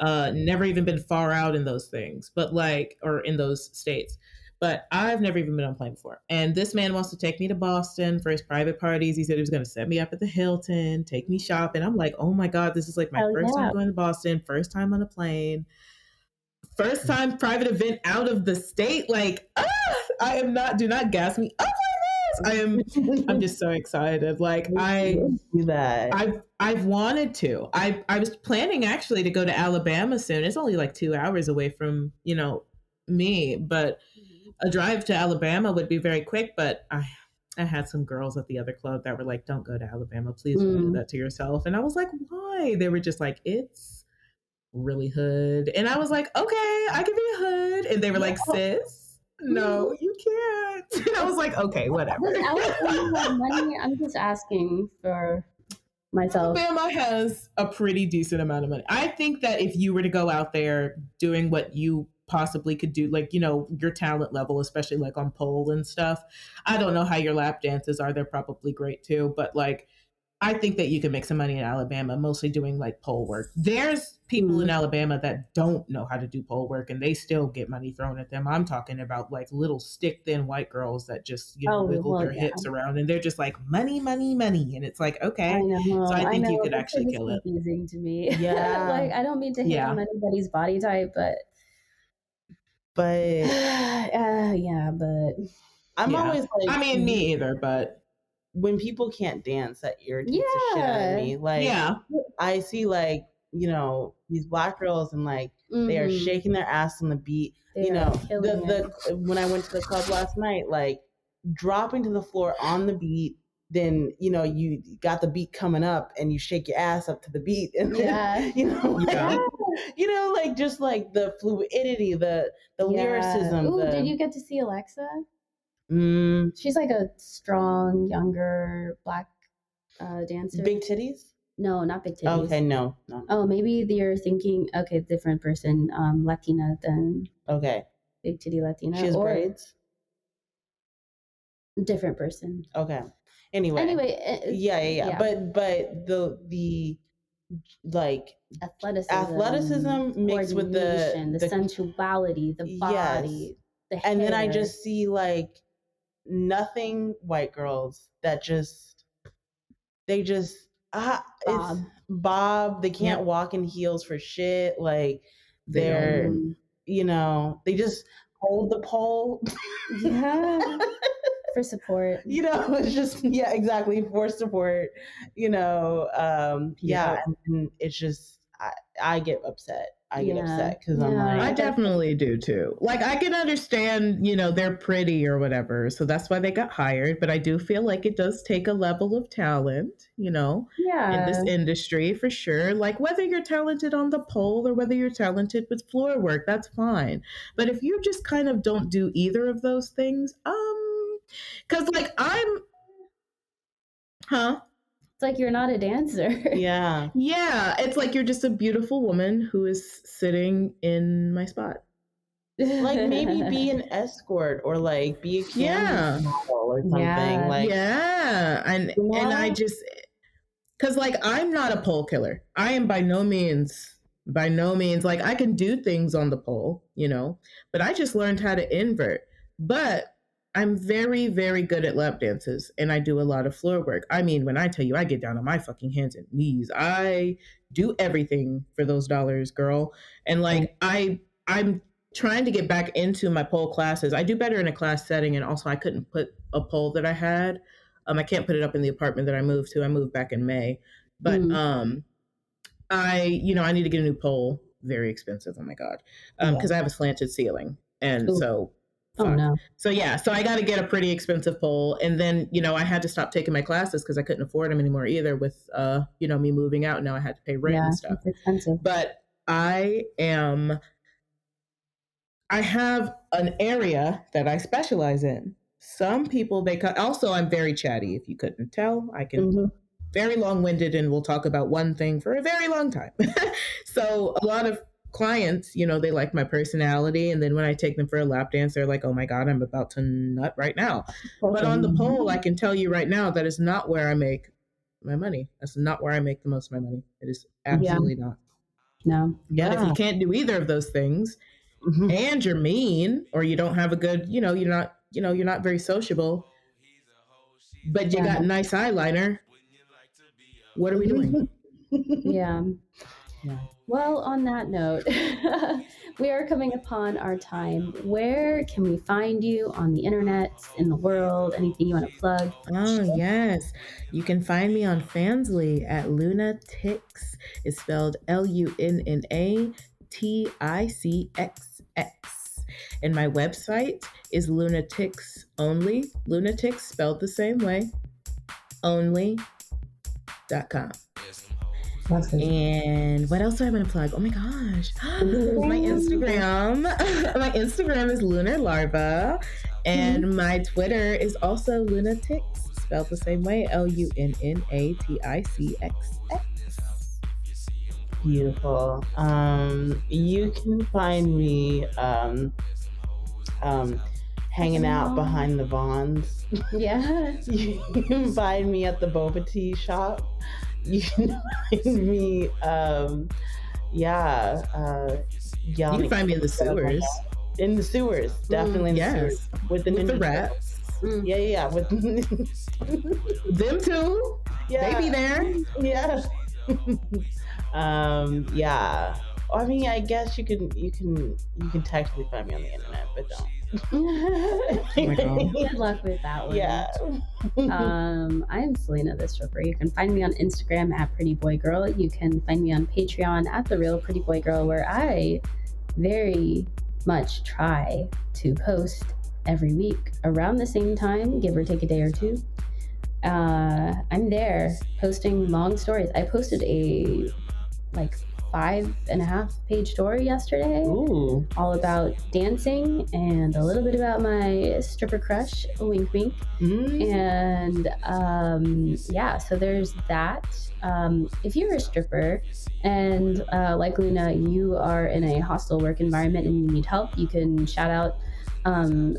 C: Uh, never even been far out in those things, but like, or in those states. But I've never even been on a plane before. And this man wants to take me to Boston for his private parties. He said he was going to set me up at the Hilton, take me shopping. I'm like, oh my God, this is like my
A: Hell
C: first
A: yeah.
C: time going to Boston, first time on a plane, first time private event out of the state. Like, ah, I am not, do not gas me up like this. I am, I'm just so excited. Like, I,
B: do that.
C: I've I've wanted to. I I was planning actually to go to Alabama soon. It's only like two hours away from you know me, but a drive to Alabama would be very quick. But I I had some girls at the other club that were like, "Don't go to Alabama, please don't do
A: Mm.
C: that to yourself." And I was like, "Why?" They were just like, "It's really hood," and I was like, "Okay, I can be a hood," and they were like, "Sis." no, you can't. And I was like, okay, whatever.
A: Does Alabama have money? I'm just asking for myself.
C: Alabama has a pretty decent amount of money. I think that if you were to go out there doing what you possibly could do, like, you know, your talent level, especially like on pole and stuff, I don't know how your lap dances are. They're probably great too. But like, I think that you can make some money in Alabama, mostly doing like pole work. There's people in mm-hmm. Alabama that don't know how to do pole work and they still get money thrown at them. I'm talking about like little stick thin white girls that just, you know,
A: Oh,
C: wiggle
A: well,
C: their
A: yeah.
C: hips around and they're just like money, money, money. And it's like, okay.
A: I know.
C: So I think you
A: know,
C: could actually kill it.
A: Confusing to me.
B: Yeah.
A: like I don't mean to hit
C: Yeah.
A: on anybody's body type, but
B: But
A: uh, yeah, but
B: I'm
C: Yeah.
B: always like,
C: I mean, me either, but
B: when people can't dance, that irritates the shit out of me. Like,
C: yeah.
B: I see like you know these black girls and like they are
A: mhm,
B: shaking their ass on the beat.
A: they
B: you know, the
A: killing it.
B: the when I went to the club last night, like dropping to the floor on the beat. Then you know you got the beat coming up, and you shake your ass up to the beat, and then,
A: Yeah.
B: you know, like,
C: Yeah.
B: you know, like just like the fluidity, the the
A: Yeah.
B: lyricism.
A: Ooh,
B: the,
A: did you get to see Alexa?
B: mm,
A: She's like a strong, younger black uh, dancer.
B: big titties?
A: no, not big titties.
B: Okay, no, no.
A: Oh, maybe you're thinking okay, different person, um, Latina than
B: Okay,
A: big titty Latina,
B: she has
A: or
B: braids.
A: different person.
B: Okay. Anyway.
A: Anyway,
B: yeah, yeah, yeah,
A: yeah.
B: But but the the like
A: athleticism,
B: athleticism mixed with the-
A: the,
B: the-
A: sensuality, the
B: Yes.
A: body, the
B: and then I just see like nothing white girls that just they just ah
A: Bob.
B: it's Bob. They can't walk in heels for shit. Like they're you know they just hold the pole.
A: yeah, for support.
B: you know it's just yeah exactly for support. You know um yeah,
C: Yeah.
B: and, and it's just I I get upset. I get
A: Yeah.
B: upset because I'm
A: like,
C: I definitely do too. Like I can understand, you know, they're pretty or whatever, so that's why they got hired. But I do feel like it does take a level of talent, you know,
A: Yeah,
C: in this industry for sure. Like whether you're talented on the pole or whether you're talented with floor work, that's fine. But if you just kind of don't do either of those things, um, because like I'm, huh?
A: it's like you're not a dancer.
B: yeah.
C: Yeah, it's like you're just a beautiful woman who is sitting in my spot.
B: like maybe be an escort or like be a
C: Yeah.
B: model or something
A: Yeah.
B: like
C: yeah, and
B: You
C: and I just because like I'm not a pole killer. I am by no means by no means like I can do things on the pole, you know, but I just learned how to invert. But I'm very very good at lap dances and I do a lot of floor work. I mean, when I tell you I get down on my fucking hands and knees, I do everything for those dollars, girl. And like I I'm trying to get back into my pole classes. I do better in a class setting and also I couldn't put a pole that I had um, I can't put it up in the apartment that I moved to. I moved back in May, but
A: Mm.
C: um, I, you know, I need to get a new pole. Very expensive. Oh my god,
B: Um
C: because I have a slanted ceiling, and
A: Ooh.
C: so,
A: oh no.
C: so yeah, so I got to get a pretty expensive pole, and then you know I had to stop taking my classes because I couldn't afford them anymore either. With uh, you know, me moving out, now I had to pay rent
A: yeah,
C: and stuff
A: it's expensive.
C: but I am I have an area that I specialize in. Some people they cut also I'm very chatty if you couldn't tell. I can
A: Mhm.
C: very long-winded and we'll talk about one thing for a very long time. so a lot of clients, you know, they like my personality and then when I take them for a lap dance they're like, "Oh my god, I'm about to nut right now." But on the pole, I can tell you right now that is not where I make my money. That's not where I make the most of my money. It is absolutely not.
A: no.
C: But if you can't do either of those things
B: Mhm.
C: and you're mean or you don't have a good, you know, you're not, you know, you're not very sociable, but you
A: Yeah.
C: got nice eyeliner, what are we doing?
A: yeah.
B: Yeah.
A: Well, on that note, we are coming upon our time. Where can we find you on the internet, in the world? Anything you want to plug?
C: Oh, yes. You can find me on Fansly at Lunatix. It's spelled L U N N A T I C X X. And my website is Lunatix only. Lunatix spelled the same way. Only.com. And what else do I want to plug? Oh my gosh. my Instagram. my Instagram is Lunar Larva. And mm-hmm. my Twitter is also Lunatix, spelled the same way L U N N A T I C X X.
B: Beautiful. Um, you can find me um, um, hanging out behind the Vons.
A: Yeah.
B: you can find me at the boba tea shop. You can find me, um, yeah, uh,
C: yelling. You can find me in the sewers.
B: In the sewers, definitely mm, in the yes. sewers.
C: With the, with the rats.
B: Mm. Yeah, yeah, yeah. With
C: them too. Yeah. They be there.
B: Yeah. um, yeah. I mean, I guess you can you can you can technically find me on the internet, but don't.
A: oh Good luck with that one.
B: Yeah.
A: um, I am Selena the stripper. You can find me on Instagram at Pretty Boy Girl. You can find me on Patreon at the Real Pretty Boy Girl, where I very much try to post every week around the same time, give or take a day or two. Uh, I'm there posting long stories. I posted a like five and a half page story yesterday,
B: Ooh.
A: all about dancing and a little bit about my stripper crush, wink wink. Mm. And um, yeah, so there's that. Um, if you're a stripper and uh, like Luna, you are in a hostile work environment and you need help, you can shout out um,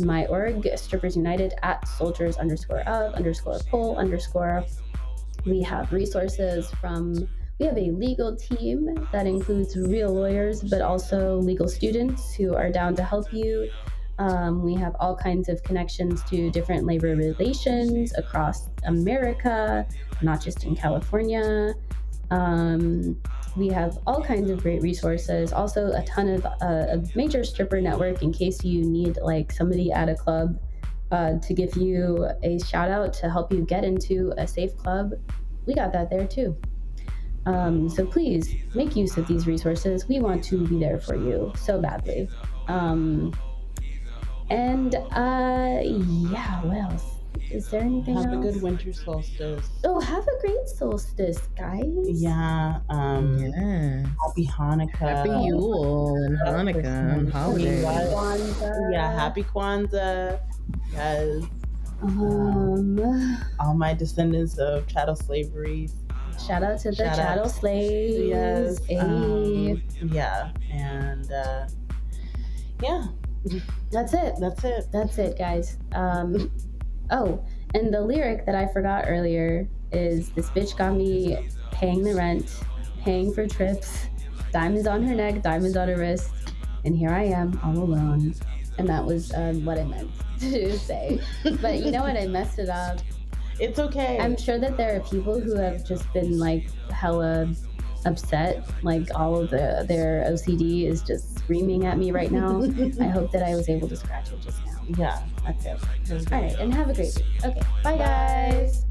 A: my org, Strippers United, at soldiers underscore of underscore pole underscore. We have resources from we have a legal team that includes real lawyers, but also legal students who are down to help you. Um, we have all kinds of connections to different labor relations across America, not just in California. Um, we have all kinds of great resources. Also, a ton of uh, a major stripper network in case you need like somebody at a club uh, to give you a shout out to help you get into a safe club. We got that there too. Um, so please make use of these resources. We want to be there for you so badly. Um, and uh, yeah, what else? Is there anything else?
B: have
A: else?
B: a good winter solstice.
A: Oh, have a great solstice, guys.
B: Yeah. Um,
C: yeah.
B: Happy Hanukkah.
C: Happy Yule and Hanukkah and holidays.
B: Kwanzaa. Yeah. Happy Kwanzaa. Yes.
A: Um,
B: all my descendants of chattel slavery
A: Shout out to the Shout chattel slaves.
B: Yes. Um, yeah. And uh, yeah.
A: That's it.
B: That's it.
A: That's it, guys. Um, oh, and the lyric that I forgot earlier is this bitch got me paying the rent, paying for trips, diamonds on her neck, diamonds on her wrist, and here I am all alone. And that was um, what I meant to say. but you know what? I messed it up.
B: It's okay.
A: I'm sure that there are people who have just been like hella upset. Like all of the their OCD is just screaming at me right now. I hope that I was able to scratch it just now.
B: Yeah,
A: that's it. All right, and have a great week. Okay, bye guys.